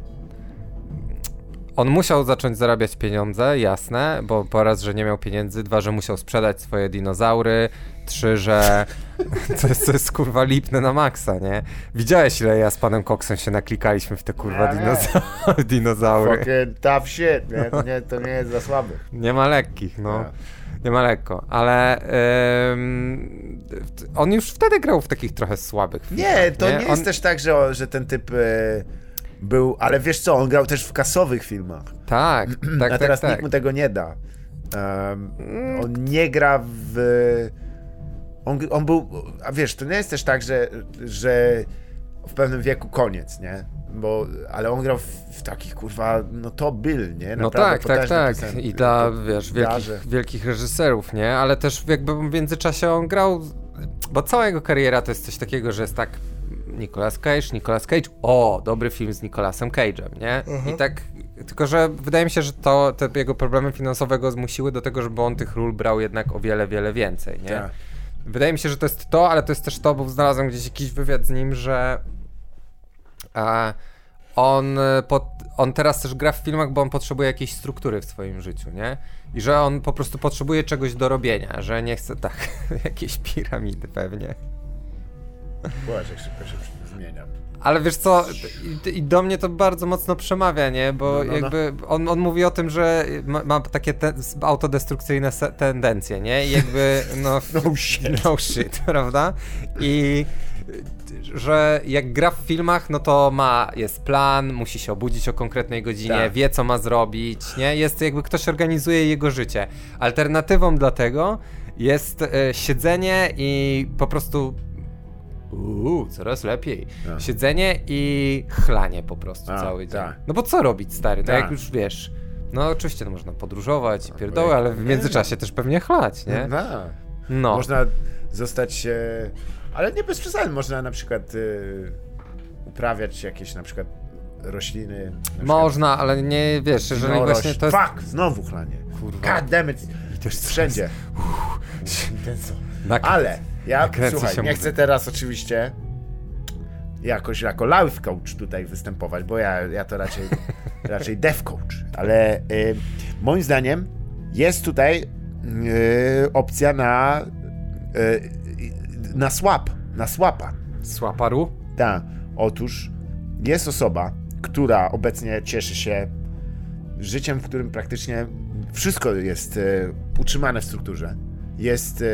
on musiał zacząć zarabiać pieniądze, jasne, bo po raz, że nie miał pieniędzy, dwa, że musiał sprzedać swoje dinozaury, trzy, że to jest, to jest kurwa lipne na maksa, nie? Widziałeś ile ja z panem Coxem się naklikaliśmy w te kurwa dinoza- dinozaury. Fucking tough shit, nie? To, nie, to nie jest dla słabych. Nie ma lekkich, no. Tak. Nie ma lekko, ale ym, on już wtedy grał w takich trochę słabych filmach, Nie, to nie, On- jest też tak, że, że ten typ e, był, ale wiesz co, on grał też w kasowych filmach, Tak, tak, a teraz tak, nikt tak. mu tego nie da. Um, on nie gra w... On, on był, a wiesz, to nie jest też tak, że, że w pewnym wieku koniec, nie? Bo, ale on grał w, w takich, kurwa, no to Bill, nie? No Naprawdę tak, tak, tak. piosenki. I dla, To- wiesz, wielkich, wielkich reżyserów, nie? Ale też jakby w międzyczasie on grał, bo cała jego kariera to jest coś takiego, że jest tak Nicolas Cage, Nicolas Cage, o, dobry film z Nicolasem Cage'em, nie? Mhm. I tak, tylko że wydaje mi się, że to, te jego problemy finansowe go zmusiły do tego, żeby on tych ról brał jednak o wiele, wiele więcej, nie? Tak. Wydaje mi się, że to jest to, ale to jest też to, bo znalazłem gdzieś jakiś wywiad z nim, że e, on, e, pod, on teraz też gra w filmach, bo on potrzebuje jakiejś struktury w swoim życiu, nie? I że on po prostu potrzebuje czegoś do robienia, że nie chce tak, jakieś piramidy pewnie. Jak szybko się. Ale wiesz co, i, do mnie to bardzo mocno przemawia, nie? Bo No, no, no. jakby on, on mówi o tym, że ma, ma takie te, autodestrukcyjne tendencje, nie? I jakby, no... No shit. No shit, prawda? I y, że jak gra w filmach, no to ma, jest plan, musi się obudzić o konkretnej godzinie, Tak. wie co ma zrobić, nie? Jest jakby ktoś organizuje jego życie. Alternatywą dla tego jest e, siedzenie i po prostu Uuu, coraz lepiej. No. Siedzenie i chlanie po prostu A, cały dzień. tak. No bo co robić, stary? No Tak. jak już wiesz. No oczywiście no, można podróżować i pierdoły, jak- ale w międzyczasie też pewnie chlać, nie? No. No. Można zostać, ale nie bez przesady, można na przykład e, uprawiać jakieś na przykład rośliny. na przykład Można, ale nie wiesz, jeżeli winorośl. właśnie to jest. Fuck, znowu chlanie. Kurwa. God damn it. I to jest Wszędzie. Intenso. Nakręt- Ale ja, słuchaj, nie mówię. chcę teraz oczywiście jakoś jako life coach tutaj występować, bo ja, ja to raczej, raczej dev coach, ale y, moim zdaniem jest tutaj y, opcja na y, na swap, na swapa. Słaparu? Tak. Otóż jest osoba, która obecnie cieszy się życiem, w którym praktycznie wszystko jest e, utrzymane w strukturze. Jest e,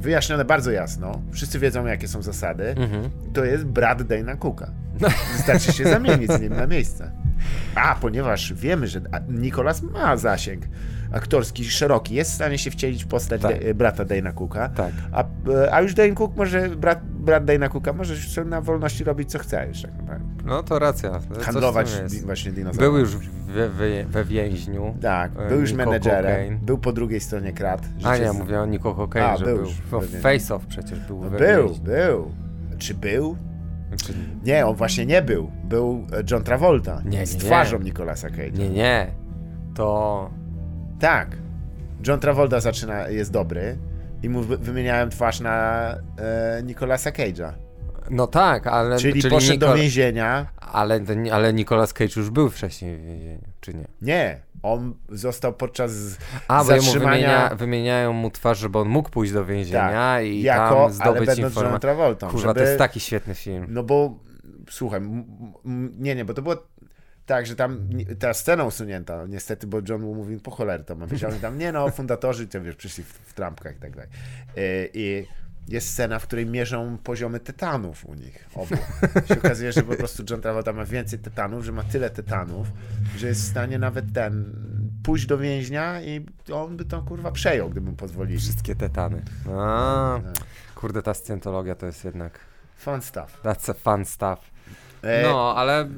wyjaśnione bardzo jasno. Wszyscy wiedzą, jakie są zasady. Mhm. To jest brat Dana Cooka. Wystarczy się zamienić z nim na miejsce. A, ponieważ wiemy, że a- Nicolas ma zasięg aktorski szeroki, jest w stanie się wcielić w postać Tak. de, brata Dana Cooka. Tak. A, a już Dane Cook może, brat, brat Dana Cooka może już na wolności robić co chce już tak naprawdę. No to racja. Handlować di- właśnie dinozaurami. Był już we, we, we więźniu. Tak, e, był już Nico menedżerem, Cocaine. był po drugiej stronie krat. A Życie nie, z- mówię o Nico Cocaine, A, że był był. już No, we- Face Off przecież był No był, więźniu. był. Czy był? Czy... Nie, on właśnie nie był. Był e, John Travolta. Nie, z nie, nie. twarzą Nicolasa Cage'a. Nie, nie. To... Tak. John Travolta zaczyna, jest dobry i mu wy- wymieniałem twarz na e, Nicolasa Cage'a. No tak, ale... Czyli, poszedł do więzienia. Ale, ale Nicolas Cage już był wcześniej w więzieniu, czy nie? Nie, on został podczas A, zatrzymania wymienia, wymieniają mu twarz, żeby on mógł pójść do więzienia Tak, i jako, tam zdobyć. Travoltą. Kurwa, żeby... to jest taki świetny film. No bo słuchaj, nie, nie, bo to było tak, że tam ta scena usunięta, niestety, bo John mu mówił, po cholerę to mam wiedzieć, oni tam, nie no, fundatorzy, to wiesz, przyszli w, w trampkach i tak dalej. Y, I jest scena, w której mierzą poziomy tetanów u nich obu. się okazuje, że po prostu John Travolta ma więcej tetanów, że ma tyle tetanów, że jest w stanie nawet ten pójść do więźnia i on by to kurwa przejął, gdyby mu pozwolili. Wszystkie tetany. A, Tak. kurde, ta scjentologia to jest jednak... Fun stuff. That's a fun stuff. E, No, ale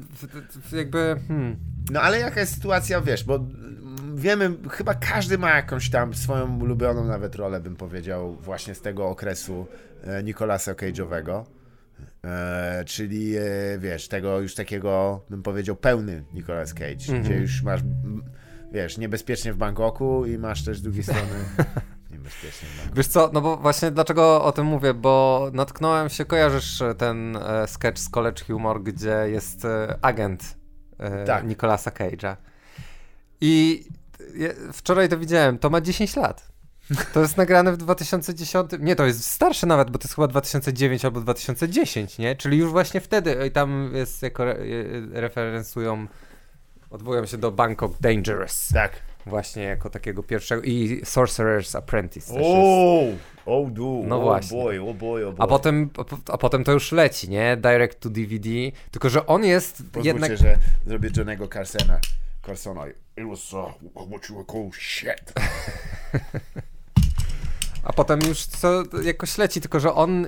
jakby... Hmm, No ale jaka jest sytuacja, wiesz, bo wiemy, chyba każdy ma jakąś tam swoją ulubioną nawet rolę, bym powiedział, właśnie z tego okresu e, Nicolasa Cage'owego. E, czyli, e, wiesz, tego już takiego, bym powiedział, pełny Nicolas Cage, Mhm. gdzie już masz, wiesz, niebezpiecznie w Bangkoku i masz też z drugiej strony niebezpiecznie w Bangkoku. Wiesz co, no bo właśnie dlaczego o tym mówię, bo natknąłem się, kojarzysz e, ten e, sketch z College Humor, gdzie jest e, agent Tak. Nicolasa Cage'a. I wczoraj to widziałem, to ma 10 lat. To jest nagrane w 2010. Nie, to jest starsze nawet, bo to jest chyba 2009 albo 2010, nie? Czyli już właśnie wtedy i tam jest jako re, referencują, odwołują się do Bangkok Dangerous. Tak. Właśnie jako takiego pierwszego i Sorcerer's Apprentice. O, oh, do, No oh właśnie. boy, oh boy, oh boy. A potem, a, potem to już leci, nie? Direct to DVD. Tylko, że on jest Pozwólcie, jednak. że zrobię Johnego Carsona. Carsona. It was uh, what you would call shit. A potem już co jakoś leci, tylko że on.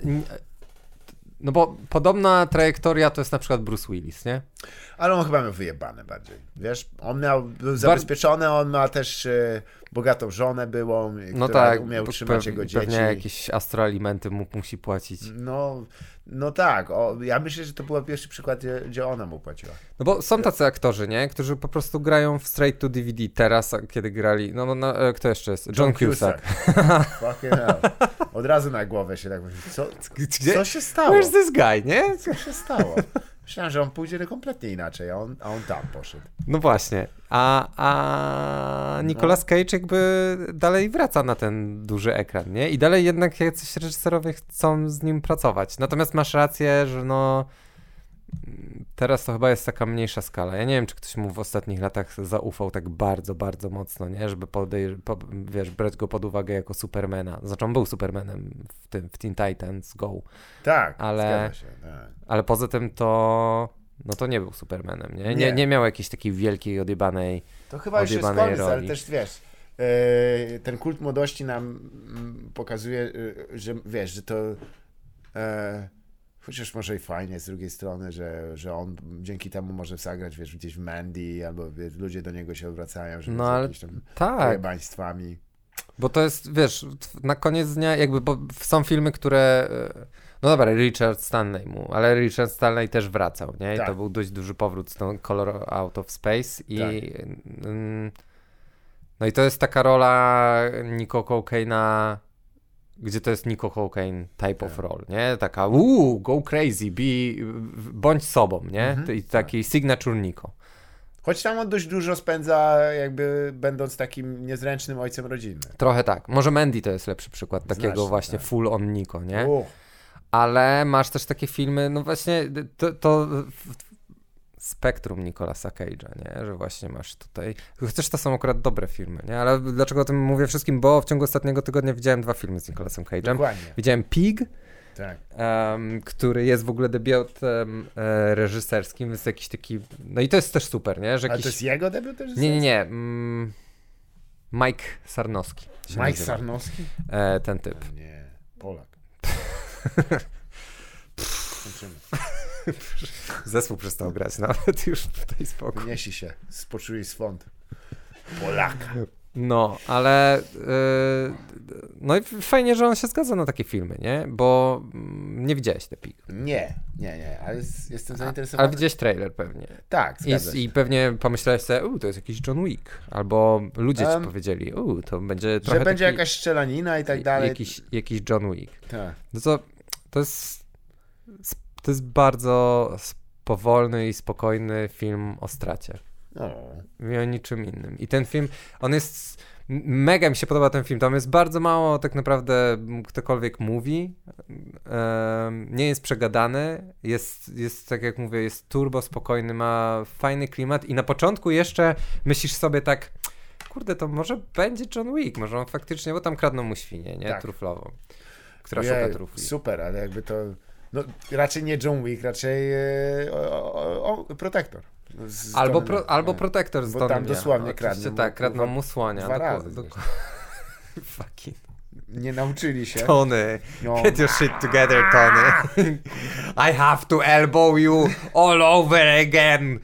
No bo podobna trajektoria to jest na przykład Bruce Willis, nie? Ale on chyba miał wyjebane bardziej. Wiesz, on miał, był zabezpieczony, on ma też e, bogatą żonę byłą, No która tak. umiał pe- trzymać jego dzieci. Pewnie jakieś astroalimenty mu musi płacić. No, no tak, o, ja myślę, że to był pierwszy przykład, gdzie, ona mu płaciła. No bo są tacy aktorzy, nie? Którzy po prostu grają w straight to DVD teraz, kiedy grali. No, no e, kto jeszcze jest? John, Cusack. Fucking hell. Od razu na głowę się tak mówi, co, co się stało? Where's this guy, nie? Co się stało? Myślałem, że on pójdzie kompletnie inaczej, a on, a on tam poszedł. No właśnie. A, a Nicolas Cage jakby dalej wraca na ten duży ekran, nie? I dalej jednak jacyś reżyserowie chcą z nim pracować. Natomiast masz rację, że no teraz to chyba jest taka mniejsza skala. Ja nie wiem, czy ktoś mu w ostatnich latach zaufał tak bardzo, bardzo mocno, nie? Żeby podej- po, wiesz, brać go pod uwagę jako Supermana. Znaczy on był Supermanem w tym, w Teen Titans Go. Tak, Ale- się. Tak. Ale poza tym to... No to nie był Supermanem, nie? Nie, Nie. nie miał jakiejś takiej wielkiej, odjebanej To chyba już jest koniec, ale roli. też wiesz, e, ten kult młodości nam mm, pokazuje, e, że wiesz, że to e, Chociaż może i fajnie z drugiej strony, że, że on dzięki temu może zagrać, wiesz, gdzieś w Mandy, albo wiesz, ludzie do niego się odwracają, że No, ale tam Tak, państwami. bo to jest, wiesz, na koniec dnia jakby, bo są filmy, które... e, No dobra, Richard Stanley mu, ale Richard Stanley też wracał, nie? I Tak. to był dość duży powrót z tą Color Out of Space i... Tak. mm, no i to jest taka rola Nico Cocaina, gdzie to jest Nico Cocaine type of Tak. role, nie? Taka, uuu, go crazy, be, bądź sobą, nie? Mhm, I taki signature Nico. Choć tam on dość dużo spędza, jakby będąc takim niezręcznym ojcem rodziny. Trochę tak. Może Mandy to jest lepszy przykład takiego Znacznie, właśnie tak. full on Nico, nie? U, Ale masz też takie filmy, no właśnie to, to spektrum Nicolasa Cage'a, nie? Że właśnie masz tutaj, chociaż to są akurat dobre filmy, nie? Ale dlaczego o tym mówię wszystkim? Bo w ciągu ostatniego tygodnia widziałem dwa filmy z Nicolasem Cage'em. dokładnie. Widziałem Pig, Tak. em, który jest w ogóle debiutem e, reżyserskim, jest jakiś taki, no i to jest też super, nie? Że Ale jakiś... to jest jego debiut? Nie, nie, nie. Mm, Mike Sarnowski. Mike nazywa. Sarnowski? E, ten typ. Nie, Polak. Zespół przestał grać nawet już tutaj spokój. Wyniesi się, spoczuli swąd. Polaka. No, ale yy, no i fajnie, że on się zgadza na takie filmy, nie? Bo mm, nie widziałeś The Pig. Nie, nie, nie, ale jestem Ale zainteresowany. widziałeś trailer pewnie. Tak, zgadza I. I pewnie pomyślałeś sobie, u, to jest jakiś John Wick. Albo ludzie Em, ci powiedzieli, u, to będzie trochę Że będzie taki, jakaś strzelanina i tak dalej. Jakiś, jakiś John Wick. Tak. No to, to jest to jest bardzo powolny i spokojny film o stracie. I o niczym innym. I ten film, on jest. Mega mi się podoba ten film. Tam jest bardzo mało tak naprawdę ktokolwiek mówi. Nie jest przegadany. Jest, jest, tak jak mówię, jest turbo spokojny, ma fajny klimat. I na początku jeszcze myślisz sobie tak. Kurde, to może będzie John Wick, może on faktycznie, bo tam kradną mu świnię, nie? Tak. Truflową. Która Ojej, szuka trufli. Super, ale jakby to. No, raczej nie John Wick, raczej e, o, o, o. Z Albo, Tonym- pro, albo tak. Protektor z Bo tam dosłownie kradną tak, kradną mu słonia. dwa razy Fucking Nie nauczyli się. Tony. No. Get your shit together, Tony. I have to elbow you all over again.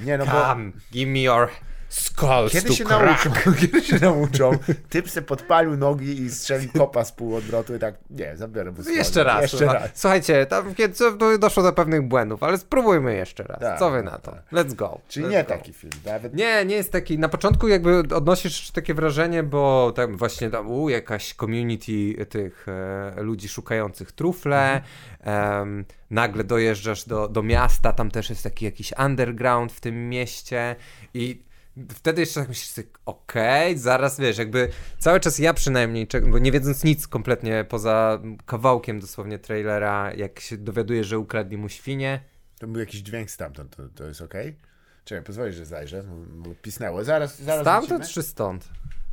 Nie, no bo Come, give me your skulls kiedy się crack. nauczą? Kiedy się nauczą? Typ se podpalił nogi i strzelił kopa z półodwrotu i tak, nie, zabiorę mu. Jeszcze raz. Jeszcze raz. Słuchajcie, tam kiedy doszło do pewnych błędów, ale spróbujmy jeszcze raz. Tak, Co wy na to? tak. Let's go. Czyli Let's nie go. taki film. Nawet Nie, nie jest taki. Na początku jakby odnosisz takie wrażenie, bo tam właśnie tam, u, jakaś community tych e, ludzi szukających trufle. em, nagle dojeżdżasz do, do miasta, tam też jest taki jakiś underground w tym mieście i wtedy jeszcze tak myślisz sobie, okej, zaraz wiesz, jakby cały czas ja przynajmniej, bo nie wiedząc nic kompletnie poza kawałkiem dosłownie trailera, jak się dowiaduję, że ukradli mu świnie, to był jakiś dźwięk stamtąd, to, to jest okej? Czekaj, pozwolisz, że zajrzę, bo- pisnęło. Zaraz, zaraz stamtąd wrócimy. czy stąd?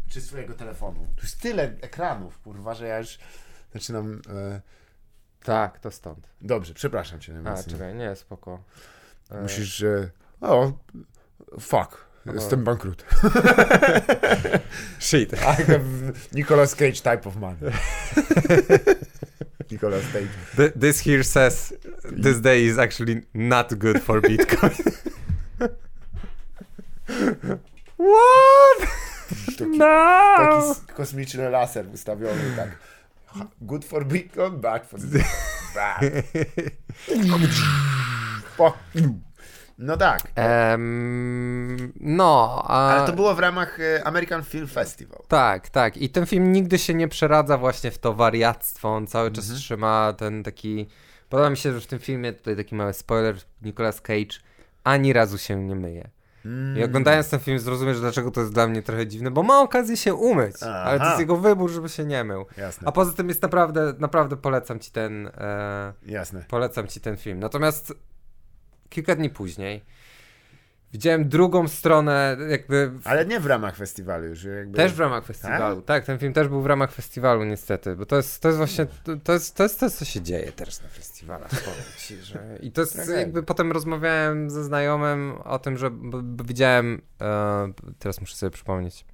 Czy swojego telefonu. Tu jest tyle ekranów, kurwa, że ja już zaczynam... E... Tak, to stąd. Dobrze, przepraszam cię A, najmocniej. czekaj, nie, spoko. E, Musisz, że... O, fuck, jestem bankrut. Shit. I have Nicolas Cage type of man. Nicolas Cage. Th- This here says this day is actually not good for Bitcoin. What? Taki, No! taki kosmiczny laser ustawiony, tak. Good for Bitcoin, bad for bad. No tak. Em, no, a... Ale to było w ramach e, American Film Festival. Tak, tak. I ten film nigdy się nie przeradza właśnie w to wariactwo. On cały czas Mhm. trzyma ten taki. Podoba mi się, że w tym filmie, tutaj taki mały spoiler, Nicolas Cage ani razu się nie myje. Mm. I oglądając ten film zrozumiesz, dlaczego to jest dla mnie trochę dziwne, bo ma okazję się umyć, ale to Aha. jest jego wybór, żeby się nie mył. Jasne, A poza tym jest naprawdę, naprawdę polecam ci ten, e, jasne. polecam ci ten film. Natomiast kilka dni później widziałem drugą stronę, jakby w, Ale nie w ramach festiwalu już. Jakby... też w ramach festiwalu. Tak? ten film też był w ramach festiwalu niestety, bo to jest, to jest właśnie, to, to, jest, to jest to, co się dzieje teraz na festiwalach, ci, że... I to jest Okej. jakby, potem rozmawiałem ze znajomym o tym, że b, b, widziałem, e, teraz muszę sobie przypomnieć,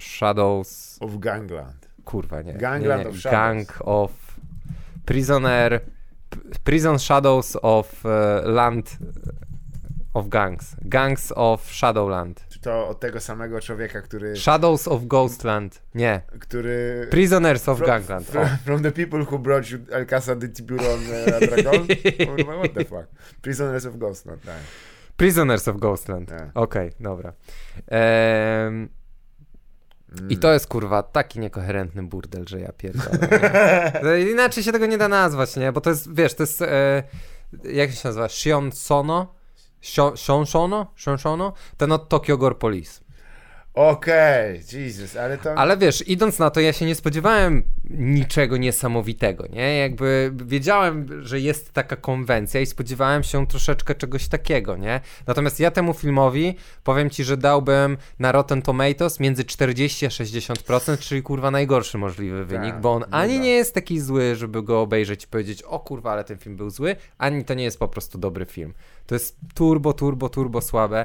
Shadows, Of Gangland. kurwa nie, Gangland nie, nie. of Shadows. Gang of Prisoner, Prison Shadows of e, Land of Gangs. Gangs of Shadowland. Czy to od tego samego człowieka, który... Shadows of Ghostland. Nie. który... Prisoners of From, Gangland. from, from the people who brought you El Casa de Tiburon Dragon? Kurwa, what the fuck? Prisoners of Ghost, no tak. Prisoners of Ghostland. Tak. Okej, dobra. Em, Mm. I to jest kurwa taki niekoherentny burdel, że ja pierdolę. Inaczej się tego nie da nazwać, nie? Bo to jest, wiesz, to jest. E, jak się nazywa? Shion Sono? Shonshono? Shonshono? Ten od Tokyo Gore Police. Okej, Jesus, ale to... Ale wiesz, idąc na to, ja się nie spodziewałem niczego niesamowitego, nie? Jakby wiedziałem, że jest taka konwencja i spodziewałem się troszeczkę czegoś takiego, nie? Natomiast ja temu filmowi powiem ci, że dałbym na Rotten Tomatoes między 40 a 60%, czyli kurwa najgorszy możliwy wynik, bo on no ani tak. nie jest taki zły, żeby go obejrzeć i powiedzieć, o kurwa, ale ten film był zły, ani to nie jest po prostu dobry film. To jest turbo, turbo, turbo słabe.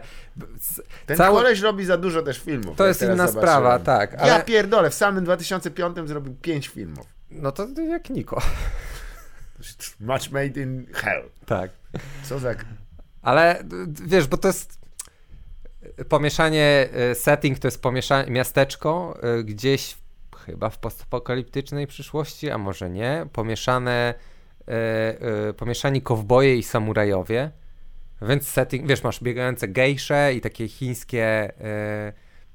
Ten cały- koleś robi za dużo też filmów. To jest inna zobaczyłem. sprawa, tak, Ja ale- pierdolę, w samym 2005 zrobił 5 filmów. No to jak Niko. Much made in hell. Tak. Co za... Ale wiesz, bo to jest pomieszanie, e, setting to jest pomieszanie, miasteczko e, gdzieś w- chyba w postapokaliptycznej przyszłości, a może nie, pomieszane, e, pomieszani kowboje i samurajowie, więc setting, wiesz, masz biegające gejsze i takie chińskie,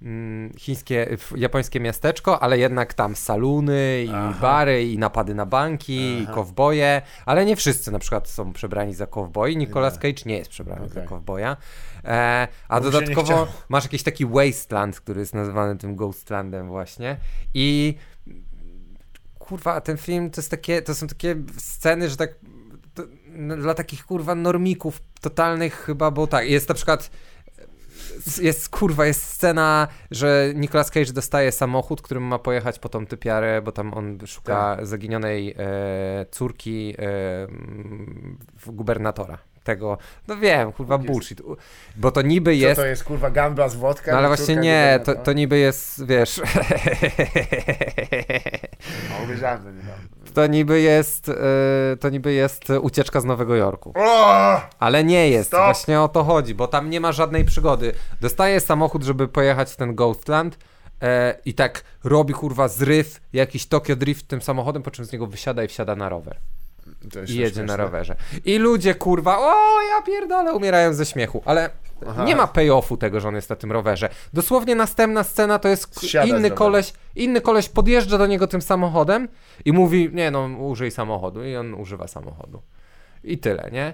mm, chińskie, japońskie miasteczko, ale jednak tam saluny i Aha. bary i napady na banki Aha. i kowboje, ale nie wszyscy na przykład są przebrani za kowboi. Nicolas. Cage nie jest przebrany za Okej. kowboja. E, a Bo dodatkowo masz jakiś taki wasteland, który jest nazywany tym Ghostlandem właśnie i kurwa, ten film to jest takie, to są takie sceny, że tak dla takich kurwa normików totalnych chyba, bo tak, jest na przykład jest kurwa, jest scena, że Nicolas Cage dostaje samochód, którym ma pojechać po tą typiarę, bo tam on szuka zaginionej e, córki e, gubernatora. Tego, no wiem, kurwa Jest. bullshit. Bo to niby Co jest. to jest, kurwa, gambla z wodka? No ale właśnie nie, to, to niby jest, wiesz. Uwierzałem, że nie dam. To niby jest, e, to niby jest ucieczka z Nowego Jorku. Ale nie jest, Stop. właśnie o to chodzi, bo tam nie ma żadnej przygody. Dostaje samochód, żeby pojechać w ten Ghostland e, i tak robi kurwa zryw, jakiś Tokyo Drift tym samochodem, po czym z niego wysiada i wsiada na rower. I jedzie śmieszne. na rowerze. I ludzie kurwa, o ja pierdolę, umierają ze śmiechu, ale Aha. nie ma payoffu tego, że on jest na tym rowerze. Dosłownie następna scena to jest Zsiada inny koleś, inny koleś podjeżdża do niego tym samochodem i mówi, nie no, użyj samochodu i on używa samochodu. I tyle, nie?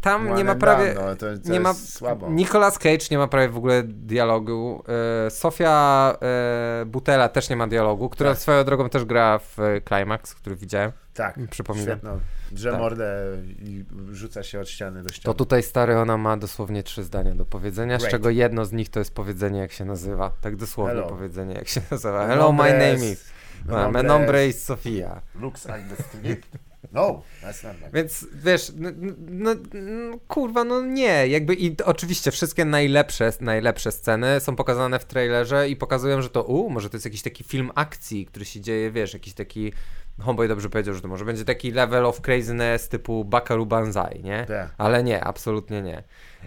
Tam One nie ma prawie... done, no, to, to nie ma słabo. Nicolas Cage nie ma prawie w ogóle dialogu. E, Sofia e, Butela też nie ma dialogu, która Tak. swoją drogą też gra w Climax, który widziałem. Tak, Przypominam. świetno. Drze Tak. mordę i rzuca się od ściany do To ściany. tutaj stary, ona ma dosłownie trzy zdania do powiedzenia, z Great. czego jedno z nich to jest powiedzenie jak się nazywa. Tak dosłownie Hello. powiedzenie jak się nazywa. Hello, my name is. No, My nombre is Sofia. Looks like the street. No, that's not like Więc wiesz, no, no, no, kurwa, no nie, jakby i oczywiście wszystkie najlepsze, najlepsze sceny są pokazane w trailerze i pokazują, że to, u, może to jest jakiś taki film akcji, który się dzieje, wiesz, jakiś taki, Homeboy dobrze powiedział, że to może będzie taki level of craziness typu Bakaru Banzai, nie? Tak. Ale nie, absolutnie nie.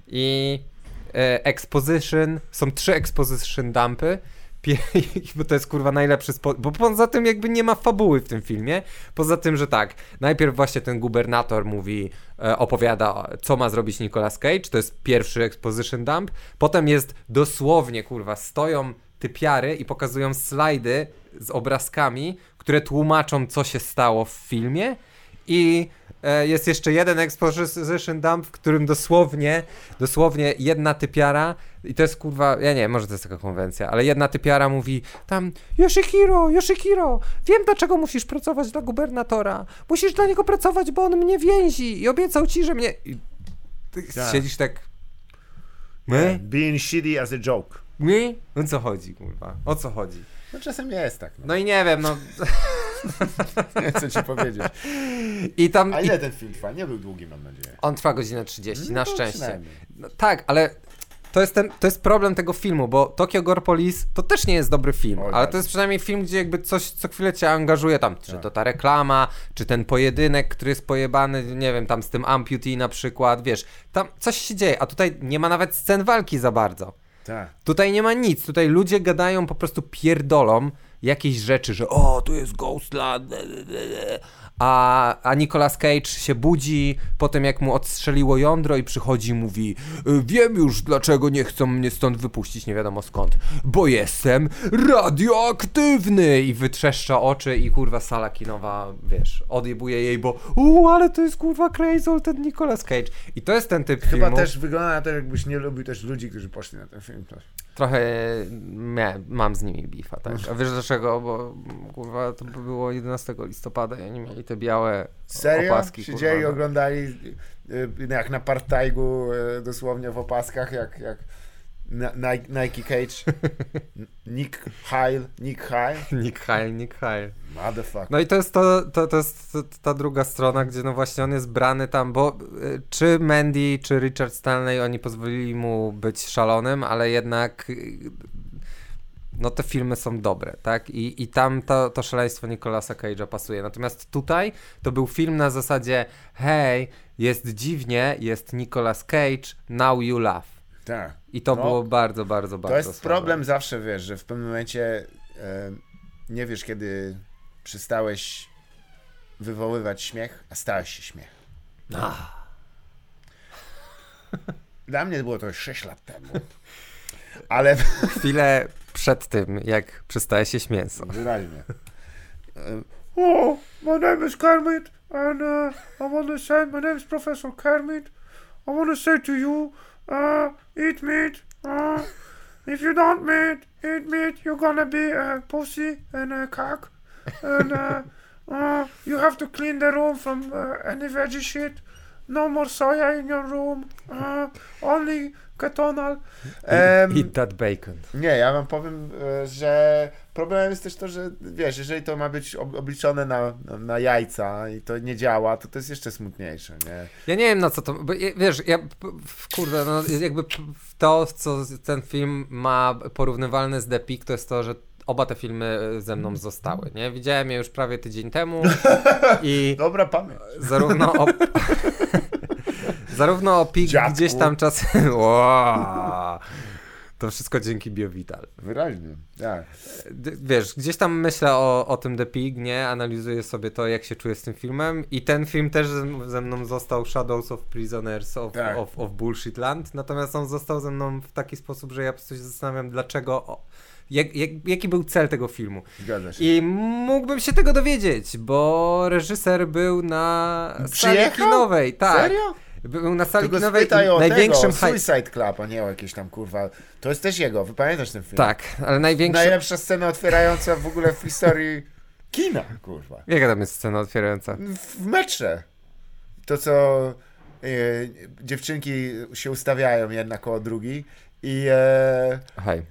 I e, exposition, są trzy exposition dumpy, bo to jest kurwa najlepszy sposób, bo poza tym jakby nie ma fabuły w tym filmie, poza tym, że tak, najpierw właśnie ten gubernator mówi, e, opowiada co ma zrobić Nicolas Cage, to jest pierwszy exposition dump, potem jest dosłownie kurwa, stoją typiary i pokazują slajdy z obrazkami, które tłumaczą co się stało w filmie. I jest jeszcze jeden exposition dump, w którym dosłownie, dosłownie jedna typiara, i to jest kurwa, ja nie wiem, może to jest taka konwencja, ale jedna typiara mówi tam Yoshikiro, Yoshikiro, wiem dlaczego musisz pracować dla gubernatora. Musisz dla niego pracować, bo on mnie więzi i obiecał ci, że mnie... I ty Tak. siedzisz tak... My? Being shitty as a joke. My? O co chodzi, kurwa? O co chodzi? No czasem jest tak. No. No i nie wiem, no... Nie co ci powiedzieć. I tam... A I ile ten film trwa? Nie był długi, mam nadzieję. on trwa godzinę 30, na No to szczęście. No, tak, ale to jest, ten, to jest problem tego filmu, bo Tokyo Gore Police to też nie jest dobry film, Oj, ale tak. to jest przynajmniej film, gdzie jakby coś co chwilę cię angażuje tam, czy to ta reklama, czy ten pojedynek, który jest pojebany, nie wiem, tam z tym amputee na przykład, wiesz, tam coś się dzieje, a tutaj nie ma nawet scen walki za bardzo. Tak. Tutaj nie ma nic, tutaj ludzie gadają po prostu pierdolą jakieś rzeczy, że o, tu jest Ghostland, a, a Nicolas Cage się budzi po tym, jak mu odstrzeliło jądro i przychodzi i mówi "Y, wiem już, dlaczego nie chcą mnie stąd wypuścić, nie wiadomo skąd, bo jestem radioaktywny i wytrzeszcza oczy i kurwa sala kinowa, wiesz, odjebuje jej, bo u, ale to jest kurwa crazy ten Nicolas Cage i to jest ten typ Chyba filmu. też wygląda na to, jakbyś nie lubił też ludzi, którzy poszli na ten film. Trochę miałem, mam z nimi bifa, tak. A wiesz dlaczego? Bo kurwa to by było 11 listopada i oni mieli te białe Serio? opaski. Siedzieli, kurwa, no. oglądali y, jak na partajgu y, dosłownie w opaskach, jak, jak Nike, Cage, Nick Heil, Nick Heil, Nick Heil, Nick Heil. motherfucker. No i to jest, to, to, to jest ta druga strona, gdzie no właśnie on jest brany tam, bo y, czy Mandy, czy Richard Stanley, oni pozwolili mu być szalonym, ale jednak no te filmy są dobre, tak? I, i tam to, to szaleństwo Nicolasa Cage'a pasuje. Natomiast tutaj to był film na zasadzie hej, jest dziwnie, jest Nicolas Cage, now you laugh. Tak. I to No. było bardzo, bardzo, bardzo To jest słabe. problem zawsze, wiesz, że w pewnym momencie e, nie wiesz, kiedy przestałeś wywoływać śmiech, a stałeś się śmiech. Dla mnie było to 6 lat temu. Ale Chwilę przed tym, jak przestaje się mięso. wyraźnie. Oh, my name is Kermit and uh, I want to say my name is Professor Kermit. I want to say to you, uh, eat meat. Uh, if you don't meat, eat meat, you're gonna be a pussy and a cock. And uh, uh, you have to clean the room from uh, any veggie shit. No more soya in your room. Uh, only ketonal. Em, Eat that bacon. nie, ja wam powiem, e, że problemem jest też to, że wiesz, jeżeli to ma być ob- obliczone na, na, jajca i to nie działa, to to jest jeszcze smutniejsze, nie? Ja nie wiem na co to. Bo, je- wiesz, ja. Kurde, no jakby to, co ten film ma porównywalne z The Peak, to jest to, że oba te filmy ze mną zostały, nie? Widziałem je już prawie tydzień temu i Dobra pamięć. zarówno o. zarówno o Peak Dziadku. gdzieś tam czasem. Wow. To wszystko dzięki BioVital. Wyraźnie, tak. Wiesz, gdzieś tam myślę o, o tym The Pig, nie? Analizuję sobie to, jak się czuję z tym filmem i ten film też ze, mną został Shadows of Prisoners of, Tak. of, of Bullshit Land, natomiast on został ze mną w taki sposób, że ja po prostu się zastanawiam, dlaczego, jak, jak, jaki był cel tego filmu. Zgadza się. I mógłbym się tego dowiedzieć, bo reżyser był na sali kinowej, tak. Serio? Był na sali Tylko kinowej największym tego. Suicide Club, a nie o jakieś tam kurwa. To jest też jego, wy pamiętasz ten film? Tak, ale największy... Najlepsza scena otwierająca w ogóle w historii kina, kurwa. Jaka tam jest scena otwierająca? W metrze. To, co e, dziewczynki się ustawiają jedna koło drugiej i, e,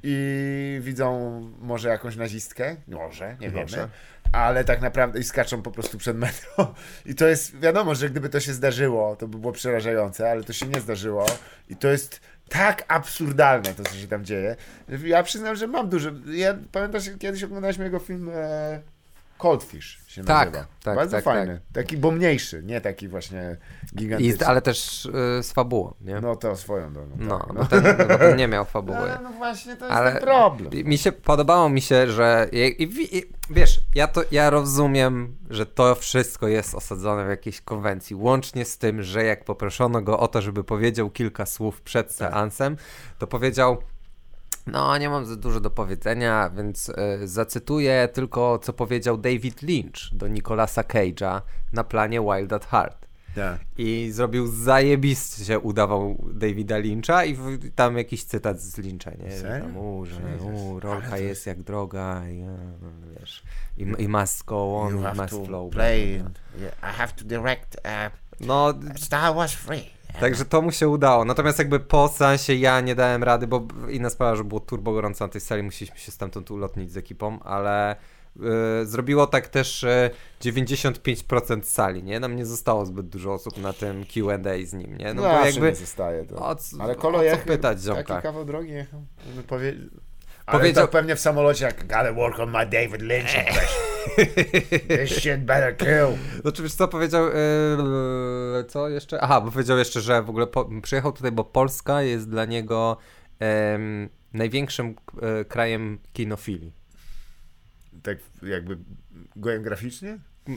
i widzą może jakąś nazistkę, może, nie Może. wiemy, ale tak naprawdę i skaczą po prostu przed metro. I to jest, wiadomo, że gdyby to się zdarzyło, to by było przerażające, ale to się nie zdarzyło i to jest tak absurdalne to, co się tam dzieje. Ja przyznam, że mam dużo, ja pamiętasz, kiedyś oglądaliśmy jego film e, Coldfish się Tak, nazywa. tak, Bardzo tak, fajny. Taki bomniejszy, nie taki właśnie I, gigantyczny. ale też y, z fabułą, nie? No to swoją drogą. No, tak, bo, ten, bo ten nie miał fabuły. Ale no właśnie to jest Ale ten problem. mi się podobało mi się, że i, i, i, wiesz, ja to ja rozumiem, że to wszystko jest osadzone w jakiejś konwencji, łącznie z tym, że jak poproszono go o to, żeby powiedział kilka słów przed Tak. seansem, to powiedział no, nie mam za dużo do powiedzenia, więc y, zacytuję tylko, co powiedział David Lynch do Nicolasa Cage'a na planie Wild at Heart. Tak. I zrobił zajebiście, udawał Davida Lyncha i w, tam jakiś cytat z Lyncha, nie? Tam, u, że u, rolka to jest jak droga i, e, wiesz, i, i must go on, You must flow. play. Yeah, I have to direct uh, No, Star Wars Free. Także to mu się udało. Natomiast jakby po seansie ja nie dałem rady, bo inna sprawa, że było turbo gorąco na tej sali, musieliśmy się stamtąd ulotnić z ekipą, ale e, zrobiło tak też e, 95% sali, nie? Nam nie zostało zbyt dużo osób na tym Q&A z nim, nie? No, bo Zawsze jakby nie zostaje to. o Ale o Kolo co jechał, pytać, taki ziomka? kawał drogi jechał. Powie... Ale Powiedział- pewnie w samolocie jak gotta work on my David Lynch. This shit better kill. Znaczy, wiesz co powiedział, e, co jeszcze? Aha, bo powiedział jeszcze, że w ogóle po, przyjechał tutaj, bo Polska jest dla niego em, największym e, krajem kinofilii. Tak jakby gołem graficznie?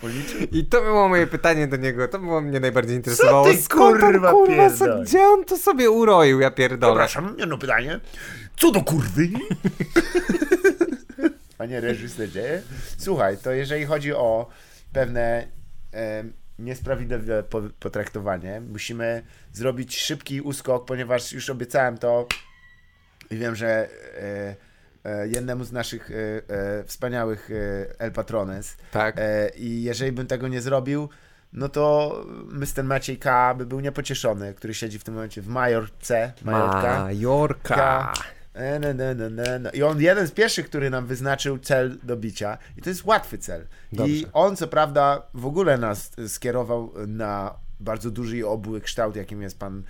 Policzył? I to było moje pytanie do niego, to było mnie najbardziej interesowało. ty, Skąd on, kurwa, kurwa, so, gdzie on to sobie uroił, ja pierdolę. Przepraszam, jedno pytanie. Co do kurwy? Panie reżyserze, słuchaj, to jeżeli chodzi o pewne e, niesprawiedliwe po, potraktowanie, musimy zrobić szybki uskok, ponieważ już obiecałem to i wiem, że e, e, jednemu z naszych e, e, wspaniałych El Patrones Tak. I jeżeli bym tego nie zrobił, no to Mr. Maciej K. by był niepocieszony, który siedzi w tym momencie w Majorce, Majorka. Majorka. Ne, ne. I on jeden z pierwszych, który nam wyznaczył cel do bicia. I to jest łatwy cel. I Dobrze. on, co prawda, w ogóle nas skierował na bardzo duży i obły kształt, jakim jest pan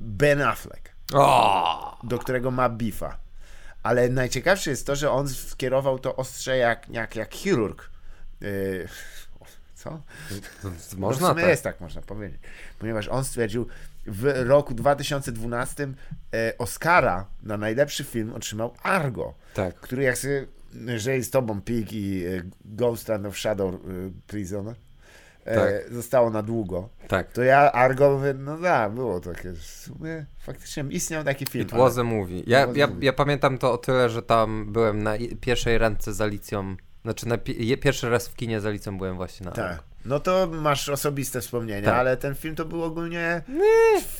Ben Affleck O! do którego ma bifa. Ale najciekawsze jest to, że on skierował to ostrze jak, jak, jak chirurg. Yy, co? No w Można sumie tak. jest tak, można powiedzieć. Ponieważ on stwierdził, w roku 2012 e, Oscara na najlepszy film otrzymał Argo, Tak. który jak sobie, jeżeli z tobą Pig i e, Ghost Land of Shadow e, Prison e, Tak. zostało na długo, Tak. to ja Argo mówię, no da, było takie, w sumie faktycznie istniał taki film. It was a movie. Ja, ja, ja pamiętam to o tyle, że tam byłem na pierwszej randce z Alicją. Znaczy, na pi- pierwszy raz w kinie z Alicją byłem właśnie na Tak. No to masz osobiste wspomnienia, Tak. ale ten film to był ogólnie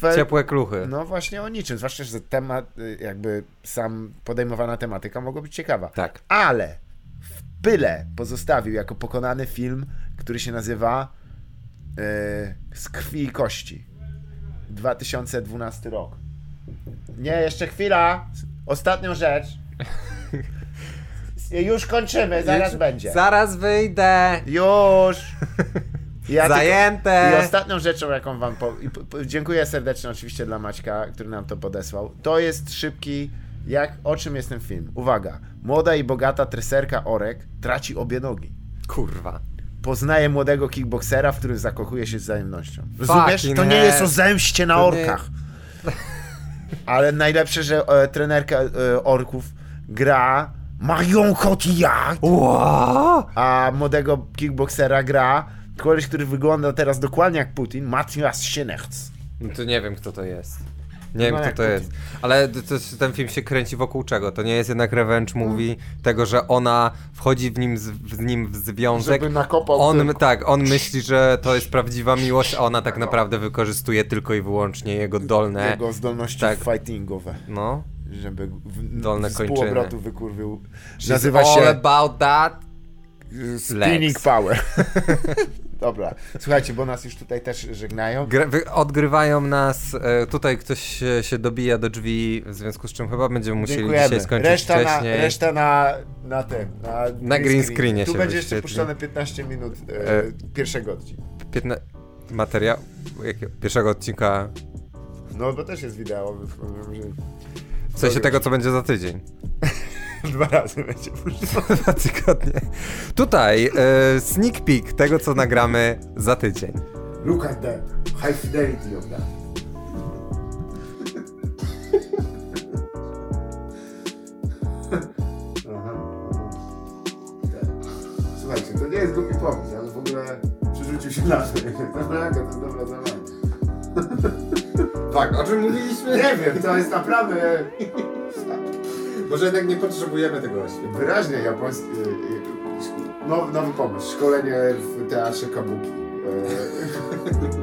fe... Ciepłe kluchy. No właśnie o niczym, zwłaszcza, że temat, y, jakby sam podejmowana tematyka mogła być ciekawa. Tak. Ale w Pyle pozostawił jako pokonany film, który się nazywa y, Z krwi i kości. 2012 rok. Nie, jeszcze chwila. Ostatnią rzecz. Już kończymy, zaraz będzie. Zaraz wyjdę. Już! Ja tylko- Zajęte. I ostatnią rzeczą, jaką wam dziękuję serdecznie oczywiście dla Maćka, który nam to podesłał. To jest szybki, jak o czym jest ten film. Uwaga. Młoda i bogata treserka Orek traci obie nogi. Kurwa. Poznaje młodego kickboksera, w którym zakochuje się z wzajemnością. Rozumiesz? Fucking To nie jest o zemście na To nie- orkach. Ale najlepsze, że e, trenerka e, orków gra Marion Cotillard. Ła! a młodego kickboksera gra koleś, który wygląda teraz dokładnie jak Putin, Matthias Schnechts. No to nie wiem, kto to jest. Nie wiem, No kto to jest. Ale to, to, ten film się kręci wokół czego? To nie jest jednak revenge movie tego, że ona wchodzi w nim z, z nim w związek. Żeby nakopał On, tak, on myśli, że to jest prawdziwa miłość, a ona tak naprawdę wykorzystuje tylko i wyłącznie jego dolne. Jego zdolności Tak. fightingowe, No. Żeby w, Dolne z kończyny. półobrotu wykurwił. She's Nazywa all się about that. Spinning Legs. Power. Dobra, słuchajcie, bo nas już tutaj też żegnają. Odgrywają nas. E, tutaj ktoś się, dobija do drzwi, w związku z czym chyba będziemy musieli Dziękujemy. dzisiaj skończyć Reszta, na, wcześniej. reszta na, na tym, na, Na green screenie Tu będzie jeszcze puszczone 15 minut e, E. pierwszego odcinka. Piętna... Materiał jakiego? pierwszego odcinka. No, bo też jest wideo. że- W sensie tego, co będzie za tydzień. Dwa razy będzie. Dwa tygodnie. Tutaj e, sneak peek tego, co nagramy za tydzień. Look at the high fidelity of that. Słuchajcie, to nie jest głupi pomysł, bym w ogóle przerzucił się na to. Dobra, to dobra zabawa. Tak, o czym mówiliśmy? Nie wiem, to jest naprawdę Może jednak nie potrzebujemy tego oświetlenia. wyraźnie japoński... y, y, Nowy, nowy pomysł, szkolenie w teatrze kabuki. E,